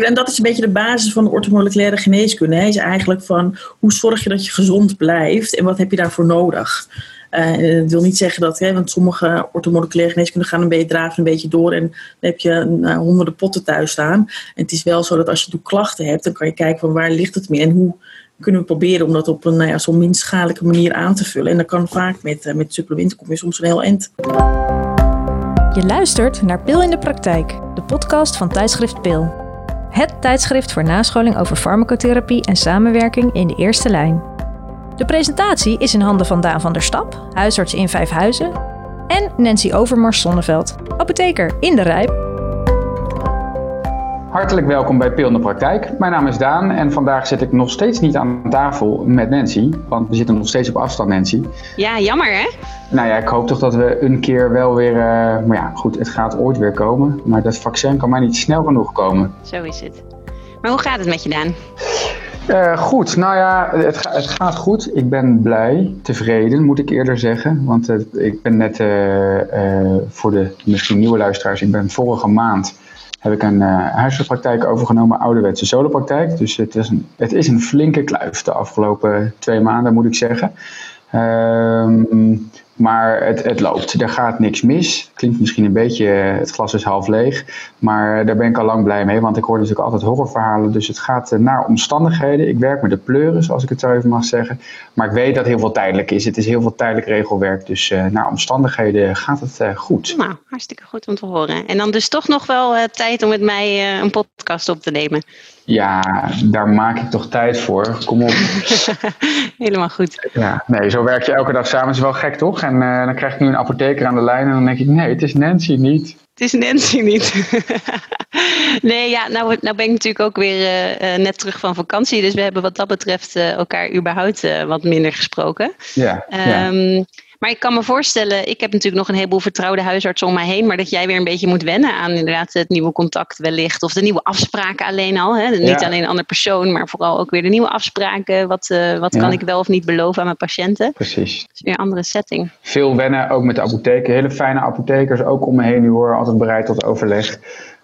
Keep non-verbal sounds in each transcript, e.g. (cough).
En dat is een beetje de basis van de orthomoleculaire geneeskunde. Hè, is eigenlijk van hoe zorg je dat je gezond blijft en wat heb je daarvoor nodig? Uh, dat wil niet zeggen dat, hè, want sommige orthomoleculaire geneeskunde gaan een beetje draven een beetje door en dan heb je nou, honderden potten thuis staan. En het is wel zo dat als je klachten hebt, dan kan je kijken van waar ligt het meer en hoe kunnen we proberen om dat op een nou ja, zo min schadelijke manier aan te vullen. En dat kan vaak met, uh, met supplementen, kom je soms een heel eind. Je luistert naar Pil in de Praktijk, de podcast van tijdschrift Pil. Het tijdschrift voor nascholing over farmacotherapie en samenwerking in de eerste lijn. De presentatie is in handen van Daan van der Stap, huisarts in Vijfhuizen, en Nancy Overmars Zonneveld, apotheker in de Rijp. Hartelijk welkom bij Pil in de Praktijk. Mijn naam is Daan en vandaag zit ik nog steeds niet aan tafel met Nancy, want we zitten nog steeds op afstand, Nancy. Ja, jammer hè? Nou ja, ik hoop toch dat we een keer wel weer, uh, maar ja, goed, het gaat ooit weer komen, maar dat vaccin kan maar niet snel genoeg komen. Zo is het. Maar hoe gaat het met je, Daan? Uh, goed, nou ja, het, het, gaat goed. Ik ben blij, tevreden moet ik eerder zeggen. Want uh, ik ben net voor de misschien nieuwe luisteraars, ik ben vorige maand heb ik een huisartspraktijk overgenomen, ouderwetse solopraktijk. Dus het is, een, het is een flinke kluif de afgelopen twee maanden, moet ik zeggen. Ehm maar het, het loopt. Er gaat niks mis. Klinkt misschien een beetje, het glas is half leeg. Maar daar ben ik al lang blij mee. Want ik hoor natuurlijk altijd horrorverhalen. Dus het gaat eh, naar omstandigheden. Ik werk met de pleuren, zoals ik het zo even mag zeggen. Maar ik weet dat heel veel tijdelijk is. Het is heel veel tijdelijk regelwerk. Dus uh, naar omstandigheden gaat het uh, goed. Nou, hartstikke goed om te horen. En dan dus toch nog wel uh, tijd om met mij een podcast op te nemen. Ja, daar maak ik toch tijd voor. Kom op. (laughs) Helemaal goed. Ja, nee, zo werk je elke dag samen. Is wel gek, toch? En dan krijg ik nu een apotheker aan de lijn en dan denk ik, nee, het is Nancy niet. Het is Nancy niet. (laughs) nee, ja, nou, nou ben ik natuurlijk ook weer uh, net terug van vakantie. Dus we hebben wat dat betreft uh, elkaar überhaupt wat minder gesproken. Ja, um, ja. Maar ik kan me voorstellen, ik heb natuurlijk nog een heleboel vertrouwde huisartsen om mij heen, maar dat jij weer een beetje moet wennen aan inderdaad het nieuwe contact wellicht. Of de nieuwe afspraken alleen al. Hè? Niet ja. alleen een ander persoon, maar vooral ook weer de nieuwe afspraken. Wat, uh, wat ja. kan ik wel of niet beloven aan mijn patiënten? Precies. Dat is weer een andere setting. Veel wennen, ook met de apotheken. Hele fijne apothekers, ook om me heen nu hoor. Altijd bereid tot overleg.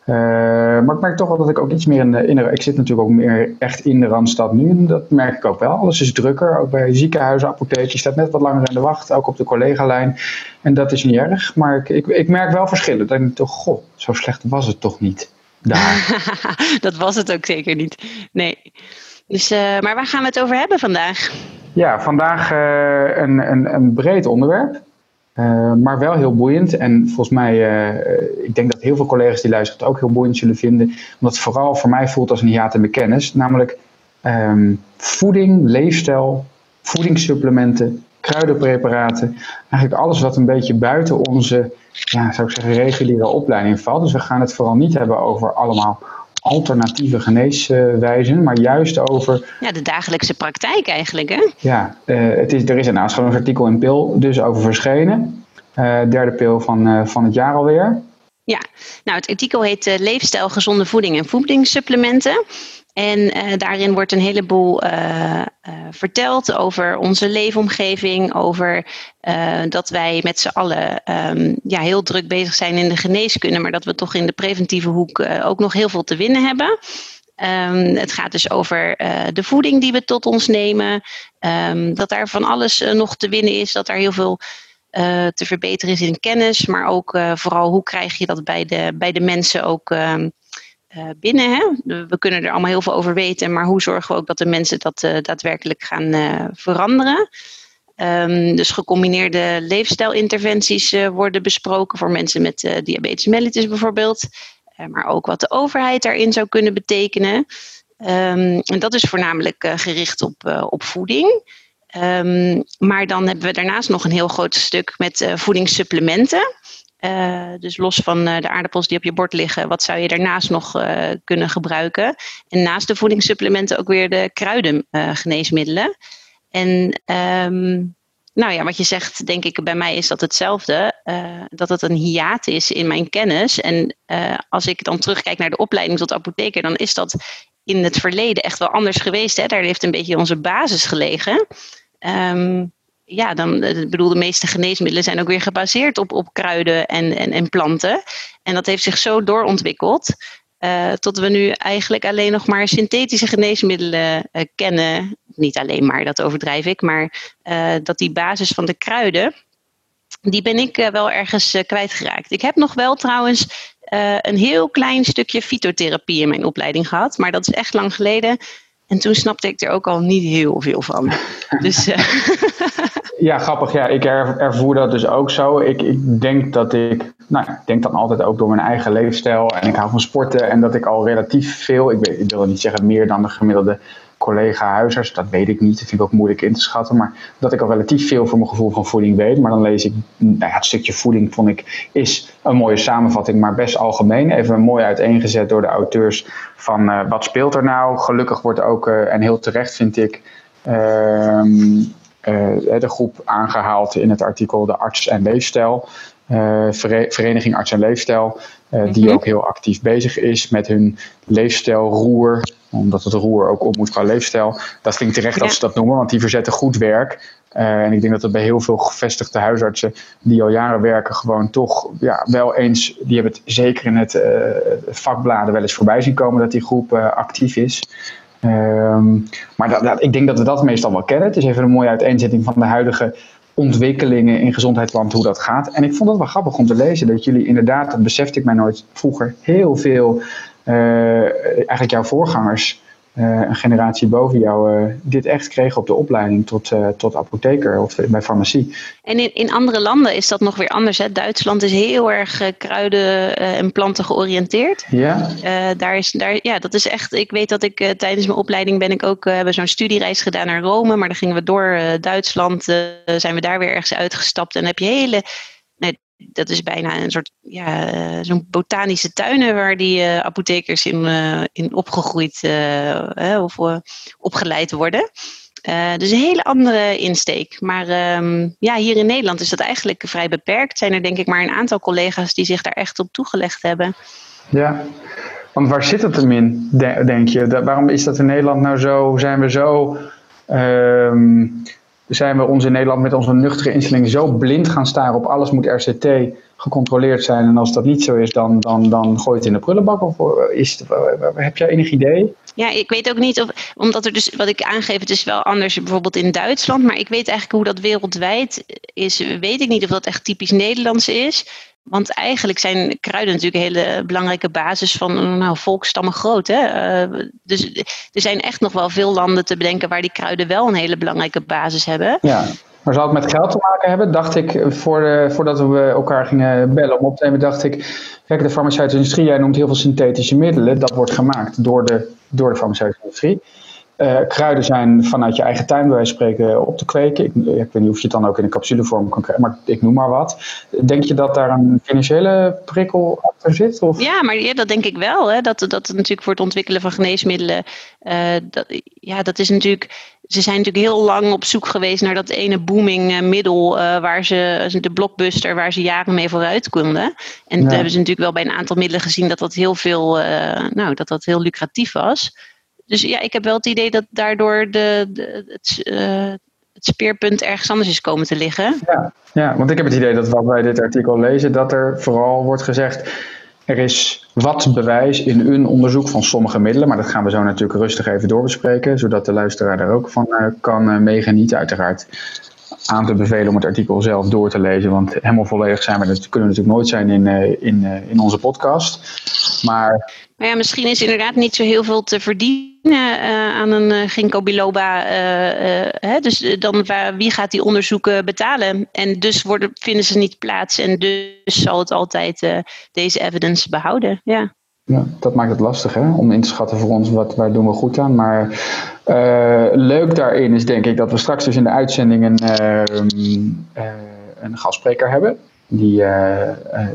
Uh, maar ik merk toch wel dat ik ook iets meer in de, in de, Ik zit natuurlijk ook meer echt in de Randstad nu. En dat merk ik ook wel. Alles is drukker. Ook bij ziekenhuizen, apotheken. Je staat net wat langer in de wacht. Ook op de collega-lijn. En dat is niet erg. Maar ik, ik, ik merk wel verschillen. Dan denk ik toch, goh, zo slecht was het toch niet. Daar. (laughs) dat was het ook zeker niet. Nee. Dus, uh, maar waar gaan we het over hebben vandaag? Ja, vandaag uh, een, een, een breed onderwerp. Uh, maar wel heel boeiend. En volgens mij, uh, ik denk dat heel veel collega's die luisteren het ook heel boeiend zullen vinden. Omdat het vooral voor mij voelt als een hiaat in kennis. Namelijk um, voeding, leefstijl, voedingssupplementen, kruidenpreparaten. Eigenlijk alles wat een beetje buiten onze, ja, zou ik zeggen, reguliere opleiding valt. Dus we gaan het vooral niet hebben over allemaal alternatieve geneeswijzen, maar juist over... Ja, de dagelijkse praktijk eigenlijk, hè? Ja, uh, het is, er is een aanscholingsartikel in PIL dus over verschenen. Uh, derde pil van, uh, van het jaar alweer. Ja, nou het artikel heet Leefstijl, gezonde voeding en voedingssupplementen. En uh, daarin wordt een heleboel uh, uh, verteld over onze leefomgeving, over dat wij met z'n allen um, ja, heel druk bezig zijn in de geneeskunde, maar dat we toch in de preventieve hoek ook nog heel veel te winnen hebben. Um, het gaat dus over de voeding die we tot ons nemen, um, dat daar van alles nog te winnen is, dat daar heel veel te verbeteren is in kennis, maar ook vooral hoe krijg je dat bij de, bij de mensen ook binnen. Hè? We kunnen er allemaal heel veel over weten, maar hoe zorgen we ook dat de mensen dat uh, daadwerkelijk gaan uh, veranderen? Um, dus gecombineerde leefstijlinterventies worden besproken voor mensen met diabetes mellitus bijvoorbeeld. maar ook wat de overheid daarin zou kunnen betekenen. Um, en dat is voornamelijk gericht op, op voeding. Um, maar dan hebben we daarnaast nog een heel groot stuk met voedingssupplementen. Uh, dus los van uh, de aardappels die op je bord liggen, wat zou je daarnaast nog uh, kunnen gebruiken? En naast de voedingssupplementen ook weer de kruidengeneesmiddelen. en um, nou ja, wat je zegt, denk ik, bij mij is dat hetzelfde. dat het een hiaat is in mijn kennis. En als ik dan terugkijk naar de opleiding tot apotheker, dan is dat in het verleden echt wel anders geweest. Hè? Daar heeft een beetje onze basis gelegen. Um, ja, dan, eh, bedoel, de meeste geneesmiddelen zijn ook weer gebaseerd op, op kruiden en, en, en planten. En dat heeft zich zo doorontwikkeld. tot we nu eigenlijk alleen nog maar synthetische geneesmiddelen kennen. Niet alleen maar, dat overdrijf ik, maar dat die basis van de kruiden, die ben ik wel ergens kwijtgeraakt. Ik heb nog wel trouwens een heel klein stukje fytotherapie in mijn opleiding gehad, maar dat is echt lang geleden. En toen snapte ik er ook al niet heel veel van. (laughs) Dus, uh... (laughs) Ja, grappig. Ja, ik ervoer dat dus ook zo. Ik, ik denk dat ik, nou, ik denk dan altijd ook door mijn eigen leefstijl en ik hou van sporten en dat ik al relatief veel, ik, weet, ik wil niet zeggen meer dan de gemiddelde collega-huisarts, dat weet ik niet, dat vind ik ook moeilijk in te schatten, maar dat ik al relatief veel voor mijn gevoel van voeding weet. Maar dan lees ik, nou ja, het stukje voeding vond ik, is een mooie samenvatting, maar best algemeen. Even mooi uiteengezet door de auteurs van uh, wat speelt er nou. Gelukkig wordt ook, uh, en heel terecht vind ik, uh, de groep aangehaald in het artikel de arts en leefstijl. Vereniging Arts en Leefstijl, die mhm. ook heel actief bezig is met hun leefstijlroer omdat het roer ook op moet qua leefstijl. Dat ik terecht dat ze dat noemen, want die verzetten goed werk. Uh, en ik denk dat er bij heel veel gevestigde huisartsen die al jaren werken, gewoon toch ja, wel eens, die hebben het zeker in het uh, vakbladen wel eens voorbij zien komen dat die groep uh, actief is. Um, maar dat, dat, ik denk dat we dat meestal wel kennen. Het is even een mooie uiteenzetting van de huidige ontwikkelingen in gezondheidsland, hoe dat gaat. En ik vond het wel grappig om te lezen dat jullie inderdaad, dat besefte ik mij nooit vroeger, heel veel eh, eigenlijk jouw voorgangers, een generatie boven jou, eh, dit echt kregen op de opleiding tot, tot apotheker of bij farmacie. En in, in andere landen is dat nog weer anders. Hè? Duitsland is heel erg kruiden en planten georiënteerd. Ja. daar is, daar, ja, dat is echt. Ik weet dat ik tijdens mijn opleiding ben ik ook hebben zo'n studiereis gedaan naar Rome, maar dan gingen we door Duitsland, zijn we daar weer ergens uitgestapt en dan heb je hele dat is bijna een soort ja, eh, zo'n botanische tuinen waar die uh, apothekers in, uh, in opgegroeid uh, of opgeleid worden. dus een hele andere insteek. Maar um, ja, hier in Nederland is dat eigenlijk vrij beperkt. Zijn er denk ik maar een aantal collega's die zich daar echt op toegelegd hebben. Ja, want waar zit het hem in, denk je? waarom is dat in Nederland nou zo? Zijn we zo um, zijn we ons in Nederland met onze nuchtere instelling zo blind gaan staren op alles moet RCT gecontroleerd zijn. En als dat niet zo is, dan, dan, dan gooi je het in de prullenbak. Of eh, is het, heb jij enig idee? Ja, ik weet ook niet of, omdat er dus, wat ik aangeef, het is wel anders bijvoorbeeld in Duitsland, maar ik weet eigenlijk hoe dat wereldwijd is, weet ik niet of dat echt typisch Nederlands is. Want eigenlijk zijn kruiden natuurlijk een hele belangrijke basis van nou, volkstammen groot. Hè? Uh, dus er zijn echt nog wel veel landen te bedenken waar die kruiden wel een hele belangrijke basis hebben. Ja. Maar zou het met geld te maken hebben? Dacht ik, voor voordat we elkaar gingen bellen om op te nemen, dacht ik, kijk, de farmaceutische industrie, jij noemt heel veel synthetische middelen, dat wordt gemaakt door de, door de farmaceutische industrie. Uh, kruiden zijn vanuit je eigen tuin bij wijze van spreken op te kweken. Ik, ik, weet niet of je het dan ook in een capsulevorm kan krijgen, maar ik noem maar wat. Denk je dat daar een financiële prikkel achter zit? Of? Ja, maar ja, dat denk ik wel. Hè. Dat, dat natuurlijk voor het ontwikkelen van geneesmiddelen, uh, dat, ja, dat is natuurlijk ze zijn natuurlijk heel lang op zoek geweest naar dat ene booming eh, middel waar ze, de blockbuster, waar ze jaren mee vooruit konden. En ja. hebben ze natuurlijk wel bij een aantal middelen gezien dat dat heel veel, nou, dat dat heel lucratief was dus ja, ik heb wel het idee dat daardoor de, het, uh, het speerpunt ergens anders is komen te liggen. Ja, ja, want ik heb het idee dat wat wij dit artikel lezen, dat er vooral wordt gezegd. Er is wat bewijs in een onderzoek van sommige middelen, maar dat gaan we zo natuurlijk rustig even doorbespreken, zodat de luisteraar er ook van uh, kan uh, meegenieten. Uiteraard aan te bevelen om het artikel zelf door te lezen, want helemaal volledig zijn we, dat kunnen we natuurlijk nooit zijn in, in, in onze podcast. Maar ja, misschien is inderdaad niet zo heel veel te verdienen uh, aan een uh, ginkgo biloba. Hè, dus dan wie gaat die onderzoeken betalen? En dus worden, vinden ze niet plaats en dus zal het altijd deze evidence behouden. Ja. Ja, dat maakt het lastig hè? om in te schatten voor ons wat, waar doen we goed aan. Maar leuk daarin is denk ik dat we straks dus in de uitzending een, een gastspreker hebben. Die uh,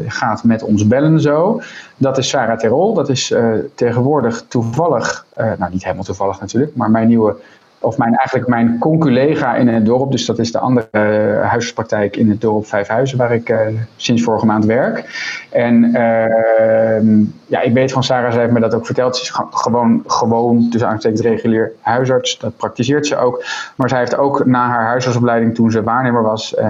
gaat met ons bellen zo. Dat is Sarah Terol. Dat is uh, tegenwoordig toevallig, nou niet helemaal toevallig natuurlijk, maar mijn nieuwe of mijn, eigenlijk mijn conculega in het dorp. Dus dat is de andere uh, huisartspraktijk in het dorp Vijfhuizen, waar ik uh, sinds vorige maand werk. En uh, ja, ik weet van Sarah, zij heeft me dat ook verteld. Ze is gewoon, gewoon dus aanstekend regulier huisarts. Dat praktiseert ze ook. Maar zij heeft ook na haar huisartsopleiding, toen ze waarnemer was, eh,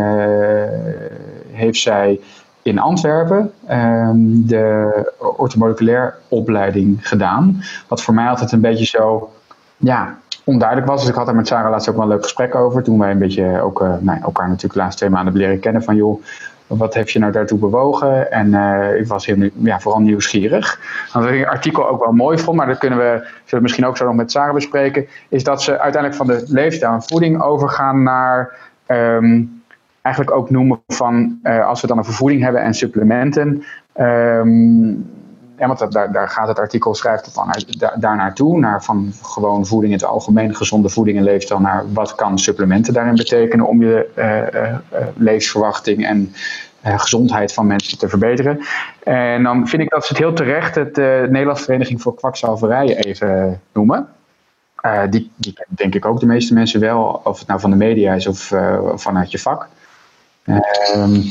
heeft zij in Antwerpen ehm, de ortomoleculair opleiding gedaan. Wat voor mij altijd een beetje zo ja, onduidelijk was. Dus ik had daar met Sarah laatst ook wel een leuk gesprek over. Toen wij een beetje ook, uh, nou, elkaar natuurlijk de laatste twee maanden leren kennen. Van joh, wat heeft je nou daartoe bewogen? En uh, ik was heel, ja, vooral nieuwsgierig. Wat ik het artikel ook wel mooi vond, maar dat kunnen we, zullen misschien ook zo nog met Sarah bespreken, is dat ze uiteindelijk van de leefstijl en voeding overgaan naar um, eigenlijk ook noemen van, als we dan een voeding hebben en supplementen, um, ja, want daar, gaat het artikel, schrijft daar, naartoe, naar van gewoon voeding in het algemeen, gezonde voeding en leefstijl, naar wat kan supplementen daarin betekenen om je uh, levensverwachting en gezondheid van mensen te verbeteren. En dan vind ik dat ze het heel terecht het Nederlandse Vereniging voor Kwakzalverij even noemen. die, die denk ik ook de meeste mensen wel, of het nou van de media is of vanuit je vak. Um,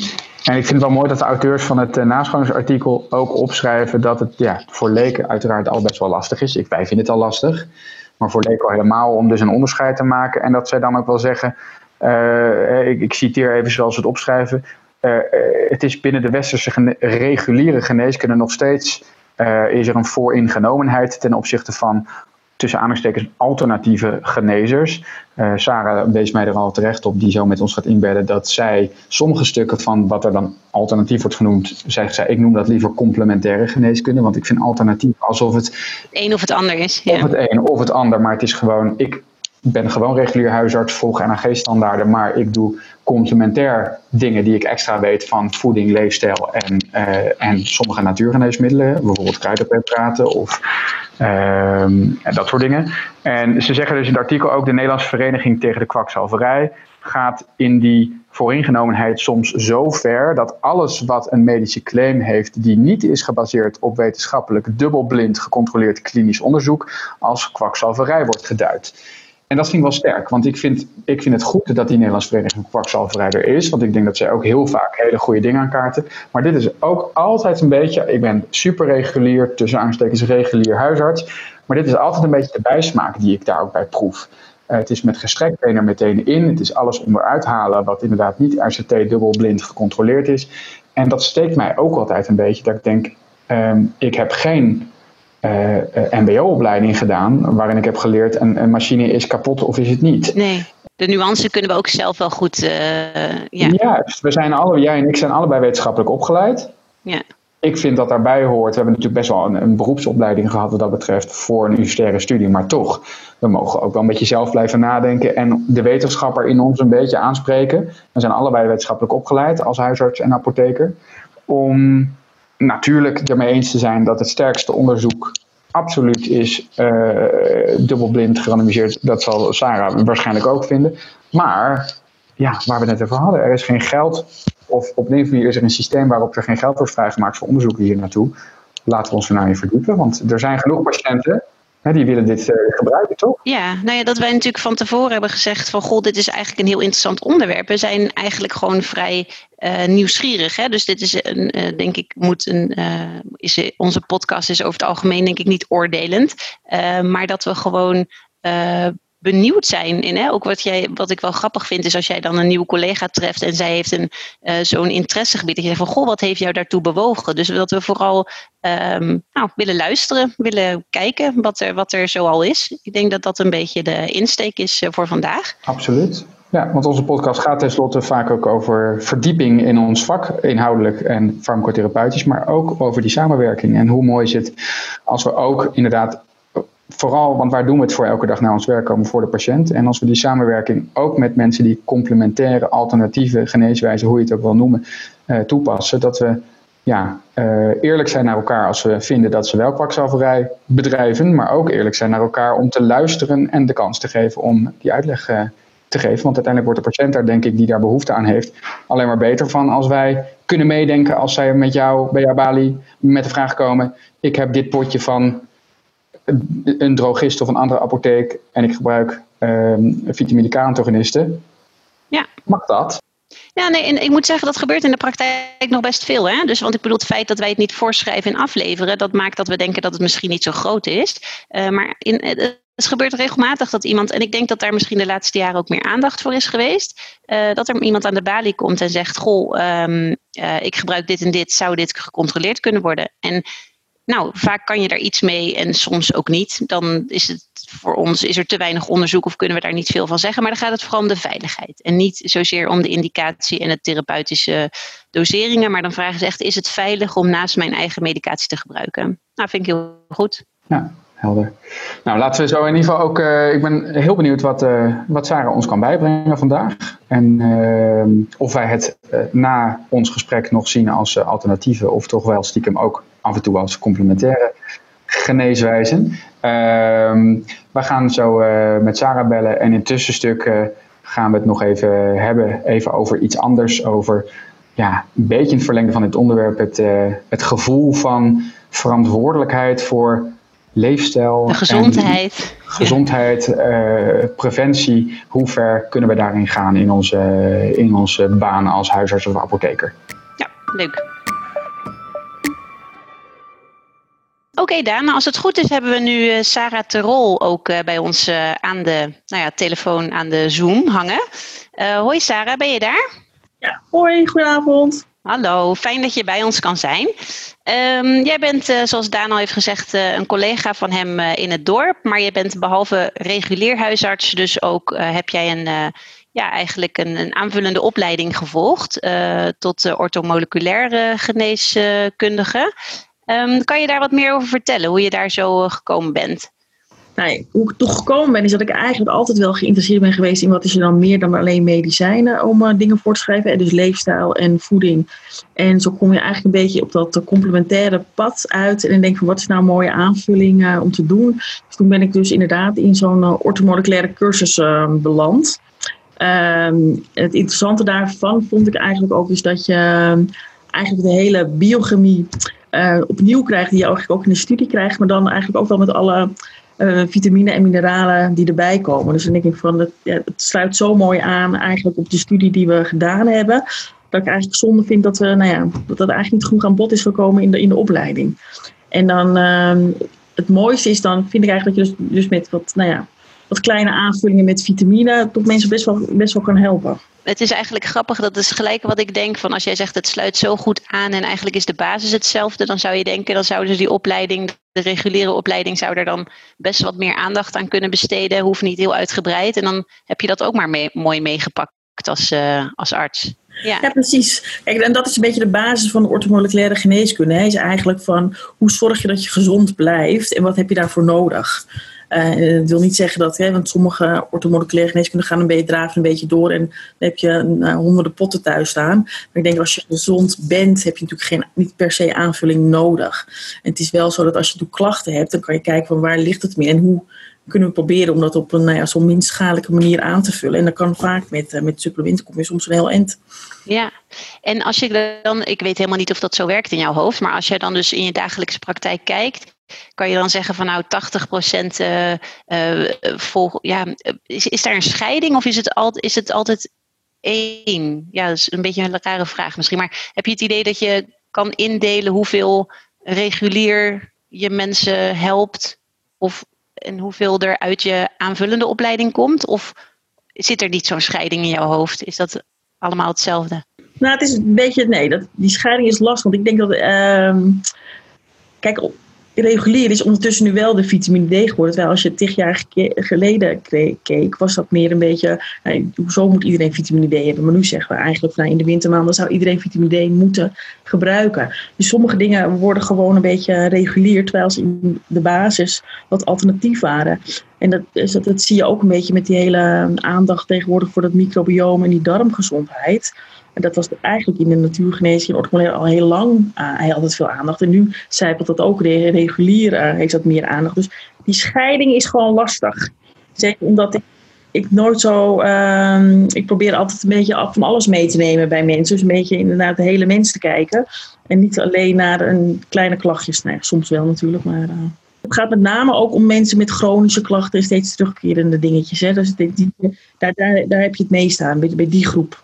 en ik vind het wel mooi dat de auteurs van het uh, ook opschrijven dat het ja, voor leken uiteraard al best wel lastig is. Ik, wij vinden het al lastig, maar voor leken al helemaal om dus een onderscheid te maken. En dat zij dan ook wel zeggen, uh, ik, citeer even zoals het opschrijven, uh, het is binnen de westerse reguliere geneeskunde nog steeds, is er een vooringenomenheid ten opzichte van tussen aanhalingstekens alternatieve genezers. Uh, Sarah wees mij er al terecht op, die zo met ons gaat inbedden, dat zij sommige stukken van wat er dan alternatief wordt genoemd, zegt zij, ik noem dat liever complementaire geneeskunde, want ik vind alternatief alsof het... Het een of het ander is. Ja. Of het een of het ander, maar het is gewoon, ik ben gewoon regulier huisarts, volg NAG-standaarden, maar ik doe complementair dingen die ik extra weet van voeding, leefstijl en, uh, en sommige natuurgeneesmiddelen, bijvoorbeeld kruidenpreparaten of uh, dat soort dingen. En ze zeggen dus in het artikel ook de Nederlandse Vereniging tegen de Kwakzalverij gaat in die vooringenomenheid soms zo ver dat alles wat een medische claim heeft die niet is gebaseerd op wetenschappelijk dubbelblind gecontroleerd klinisch onderzoek als kwakzalverij wordt geduid. En dat ik wel sterk, want ik vind, ik vind het goed dat die Nederlandse Vereniging Kwakzalverij er is. Want ik denk dat zij ook heel vaak hele goede dingen aankaarten. Maar dit is ook altijd een beetje, ik ben super regulier, tussen aanstekens regulier huisarts. Maar dit is altijd een beetje de bijsmaak die ik daar ook bij proef. Uh, het is met gestrekt been er meteen in. Het is alles onderuit halen wat inderdaad niet RCT dubbelblind gecontroleerd is. En dat steekt mij ook altijd een beetje dat ik denk, um, ik heb geen uh, MBO-opleiding gedaan, waarin ik heb geleerd: een, een, machine is kapot of is het niet. Nee, de nuance kunnen we ook zelf wel goed. Uh, ja. Juist, we zijn alle, jij en ik zijn allebei wetenschappelijk opgeleid. Ja. Ik vind dat daarbij hoort. We hebben natuurlijk best wel een, een, beroepsopleiding gehad wat dat betreft voor een universitaire studie, maar toch, we mogen ook wel een beetje zelf blijven nadenken en de wetenschapper in ons een beetje aanspreken. We zijn allebei wetenschappelijk opgeleid als huisarts en apotheker. Om natuurlijk ermee eens te zijn dat het sterkste onderzoek absoluut is uh, dubbelblind gerandomiseerd. Dat zal Sarah waarschijnlijk ook vinden. Maar, ja, waar we het net over hadden, er is geen geld, of op een of manier is er een systeem waarop er geen geld wordt vrijgemaakt voor onderzoeken hier naartoe. Laten we ons er nou in verdiepen, want er zijn genoeg patiënten die willen dit uh, gebruiken, toch? Ja, nou ja, dat wij natuurlijk van tevoren hebben gezegd van... goh, dit is eigenlijk een heel interessant onderwerp. We zijn eigenlijk gewoon vrij uh, nieuwsgierig. Hè? Dus dit is, een, uh, denk ik, moet een... is, onze podcast is over het algemeen denk ik niet oordelend. maar dat we gewoon benieuwd zijn in. Hè? Ook wat, jij, wat ik wel grappig vind, is als jij dan een nieuwe collega treft en zij heeft een, uh, zo'n interessegebied. Dat je zegt van goh, wat heeft jou daartoe bewogen? Dus dat we vooral um, nou, willen luisteren, willen kijken wat er, wat er zoal is. Ik denk dat dat een beetje de insteek is uh, voor vandaag. Absoluut. Ja, want onze podcast gaat tenslotte vaak ook over verdieping in ons vak, inhoudelijk en farmacotherapeutisch, maar ook over die samenwerking. En hoe mooi is het als we ook inderdaad vooral, want waar doen we het voor elke dag naar ons werk komen voor de patiënt? En als we die samenwerking ook met mensen die complementaire, alternatieve geneeswijzen, hoe je het ook wil noemen, uh, toepassen, dat we ja, uh, eerlijk zijn naar elkaar als we vinden dat ze wel kwakzalverij bedrijven, maar ook eerlijk zijn naar elkaar om te luisteren en de kans te geven om die uitleg uh, te geven. Want uiteindelijk wordt de patiënt daar, denk ik, die daar behoefte aan heeft, alleen maar beter van als wij kunnen meedenken als zij met jou bij jouw balie met de vraag komen: ik heb dit potje van een drogist of een andere apotheek en ik gebruik um, vitamine K-antagonisten, ja. mag dat? Ja, nee, en ik moet zeggen, dat gebeurt in de praktijk nog best veel. Hè? Dus, want ik bedoel, het feit dat wij het niet voorschrijven en afleveren, dat maakt dat we denken dat het misschien niet zo groot is. Uh, maar in, het Het gebeurt regelmatig dat iemand, en ik denk dat daar misschien de laatste jaren ook meer aandacht voor is geweest, uh, dat er iemand aan de balie komt en zegt: Goh, um, uh, ik gebruik dit en dit, zou dit gecontroleerd kunnen worden? En nou, vaak kan je daar iets mee en soms ook niet. Dan is het voor ons is er te weinig onderzoek of kunnen we daar niet veel van zeggen. Maar dan gaat het vooral om de veiligheid. En niet zozeer om de indicatie en de therapeutische doseringen. Maar dan vragen ze echt, is het veilig om naast mijn eigen medicatie te gebruiken? Nou, vind ik heel goed. Ja, helder. Nou, laten we zo in ieder geval ook. Uh, ik ben heel benieuwd wat, uh, wat Sarah ons kan bijbrengen vandaag. En uh, of wij het na ons gesprek nog zien als alternatieve, of toch wel stiekem ook af en toe als complementaire geneeswijzen. Ehm, we gaan zo met Sarah bellen en in het tussenstuk gaan we het nog even hebben even over iets anders. Over ja, een beetje het verlengde van dit onderwerp, het, het gevoel van verantwoordelijkheid voor leefstijl. De gezondheid. gezondheid, preventie. Hoe ver kunnen we daarin gaan in onze, in onze baan als huisarts of apotheker? Ja, leuk. Okay, Daan, als het goed is hebben we nu uh, Sarah Terol ook uh, bij ons aan de nou ja, telefoon, aan de Zoom hangen. hoi Sarah, ben je daar? Ja, hoi, goedenavond. Hallo, fijn dat je bij ons kan zijn. Um, jij bent, uh, zoals Daan al heeft gezegd, uh, een collega van hem uh, in het dorp. Maar je bent behalve regulier huisarts, dus ook heb jij een, ja, eigenlijk een, een, aanvullende opleiding gevolgd tot orthomoleculaire geneeskundige. Um, kan je daar wat meer over vertellen, hoe je daar zo gekomen bent? nou, hoe ik toch gekomen ben, is dat ik eigenlijk altijd wel geïnteresseerd ben geweest in wat is er dan meer dan alleen medicijnen om uh, dingen voor te schrijven. En dus leefstijl en voeding. En zo kom je eigenlijk een beetje op dat complementaire pad uit. En denk van wat is nou een mooie aanvulling om te doen. Dus toen ben ik dus inderdaad in zo'n uh, orthomoleculaire cursus beland. Um, het interessante daarvan vond ik eigenlijk ook is dat je eigenlijk de hele biochemie opnieuw krijgt, die je eigenlijk ook in de studie krijgt, maar dan eigenlijk ook wel met alle uh, vitamine en mineralen die erbij komen. Dus dan denk ik van, het, ja, het sluit zo mooi aan eigenlijk op de studie die we gedaan hebben. Dat ik eigenlijk zonde vind dat, we, nou ja, dat dat eigenlijk niet genoeg aan bod is gekomen in de, in de opleiding. En dan uh, het mooiste is dan, vind ik eigenlijk dat je dus, dus met wat, nou ja, wat kleine aanvullingen met vitamine toch mensen best wel, best wel kan helpen het is eigenlijk grappig, dat is gelijk wat ik denk van als jij zegt het sluit zo goed aan en eigenlijk is de basis hetzelfde, dan zou je denken dan zouden ze die opleiding, de reguliere opleiding, zou er dan best wat meer aandacht aan kunnen besteden, hoeft niet heel uitgebreid en dan heb je dat ook maar mee, mooi meegepakt als, uh, als arts. Ja. precies. Kijk, en dat is een beetje de basis van de orthomoleculaire geneeskunde. Is eigenlijk van hoe zorg je dat je gezond blijft en wat heb je daarvoor nodig? Uh, dat wil niet zeggen dat, hè, want sommige orthomoleculaire geneeskunde gaan een beetje draven een beetje door en dan heb je nou, honderden potten thuis staan. Maar ik denk als je gezond bent, heb je natuurlijk geen, niet per se aanvulling nodig. En het is wel zo dat als je klachten hebt, dan kan je kijken van waar ligt het meer en hoe kunnen we proberen om dat op een nou ja, zo minst schadelijke manier aan te vullen. En dat kan vaak met, uh, met supplementen, kom je soms een heel eind. Ja, en als je dan, ik weet helemaal niet of dat zo werkt in jouw hoofd, maar als je dan dus in je dagelijkse praktijk kijkt, kan je dan zeggen van nou 80% uh, uh, vol, ja, is, is daar een scheiding of is het, al, is het altijd één? Ja, dat is een beetje een rare vraag misschien, maar heb je het idee dat je kan indelen hoeveel regulier je mensen helpt of en hoeveel er uit je aanvullende opleiding komt? Of zit er niet zo'n scheiding in jouw hoofd? Is dat allemaal hetzelfde? Nou, het is een beetje, nee, dat, die scheiding is lastig. Want ik denk dat, uh, kijk, regulier is ondertussen nu wel de vitamine D geworden. Terwijl als je tig jaar geleden keek, was dat meer een beetje. Nou, hoezo moet iedereen vitamine D hebben? Maar nu zeggen we eigenlijk nou, in de wintermaanden zou iedereen vitamine D moeten gebruiken. Dus sommige dingen worden gewoon een beetje regulier, terwijl ze in de basis wat alternatief waren. En dat, dus dat, dat zie je ook een beetje met die hele aandacht tegenwoordig voor dat microbiome en die darmgezondheid. En dat was eigenlijk in de natuurgeneeskunde al heel lang. Uh, hij altijd veel aandacht. En nu zijpelt dat ook regulier, uh, heeft dat meer aandacht. Dus die scheiding is gewoon lastig. Zeker omdat ik, nooit zo. Uh, ik probeer altijd een beetje van alles mee te nemen bij mensen. Dus een beetje inderdaad de hele mens te kijken. En niet alleen naar een kleine klachtjes. Nee, soms wel natuurlijk, maar. Uh, het gaat met name ook om mensen met chronische klachten en steeds terugkerende dingetjes. Hè. Dus daar, daar, daar heb je het meest aan, bij die groep.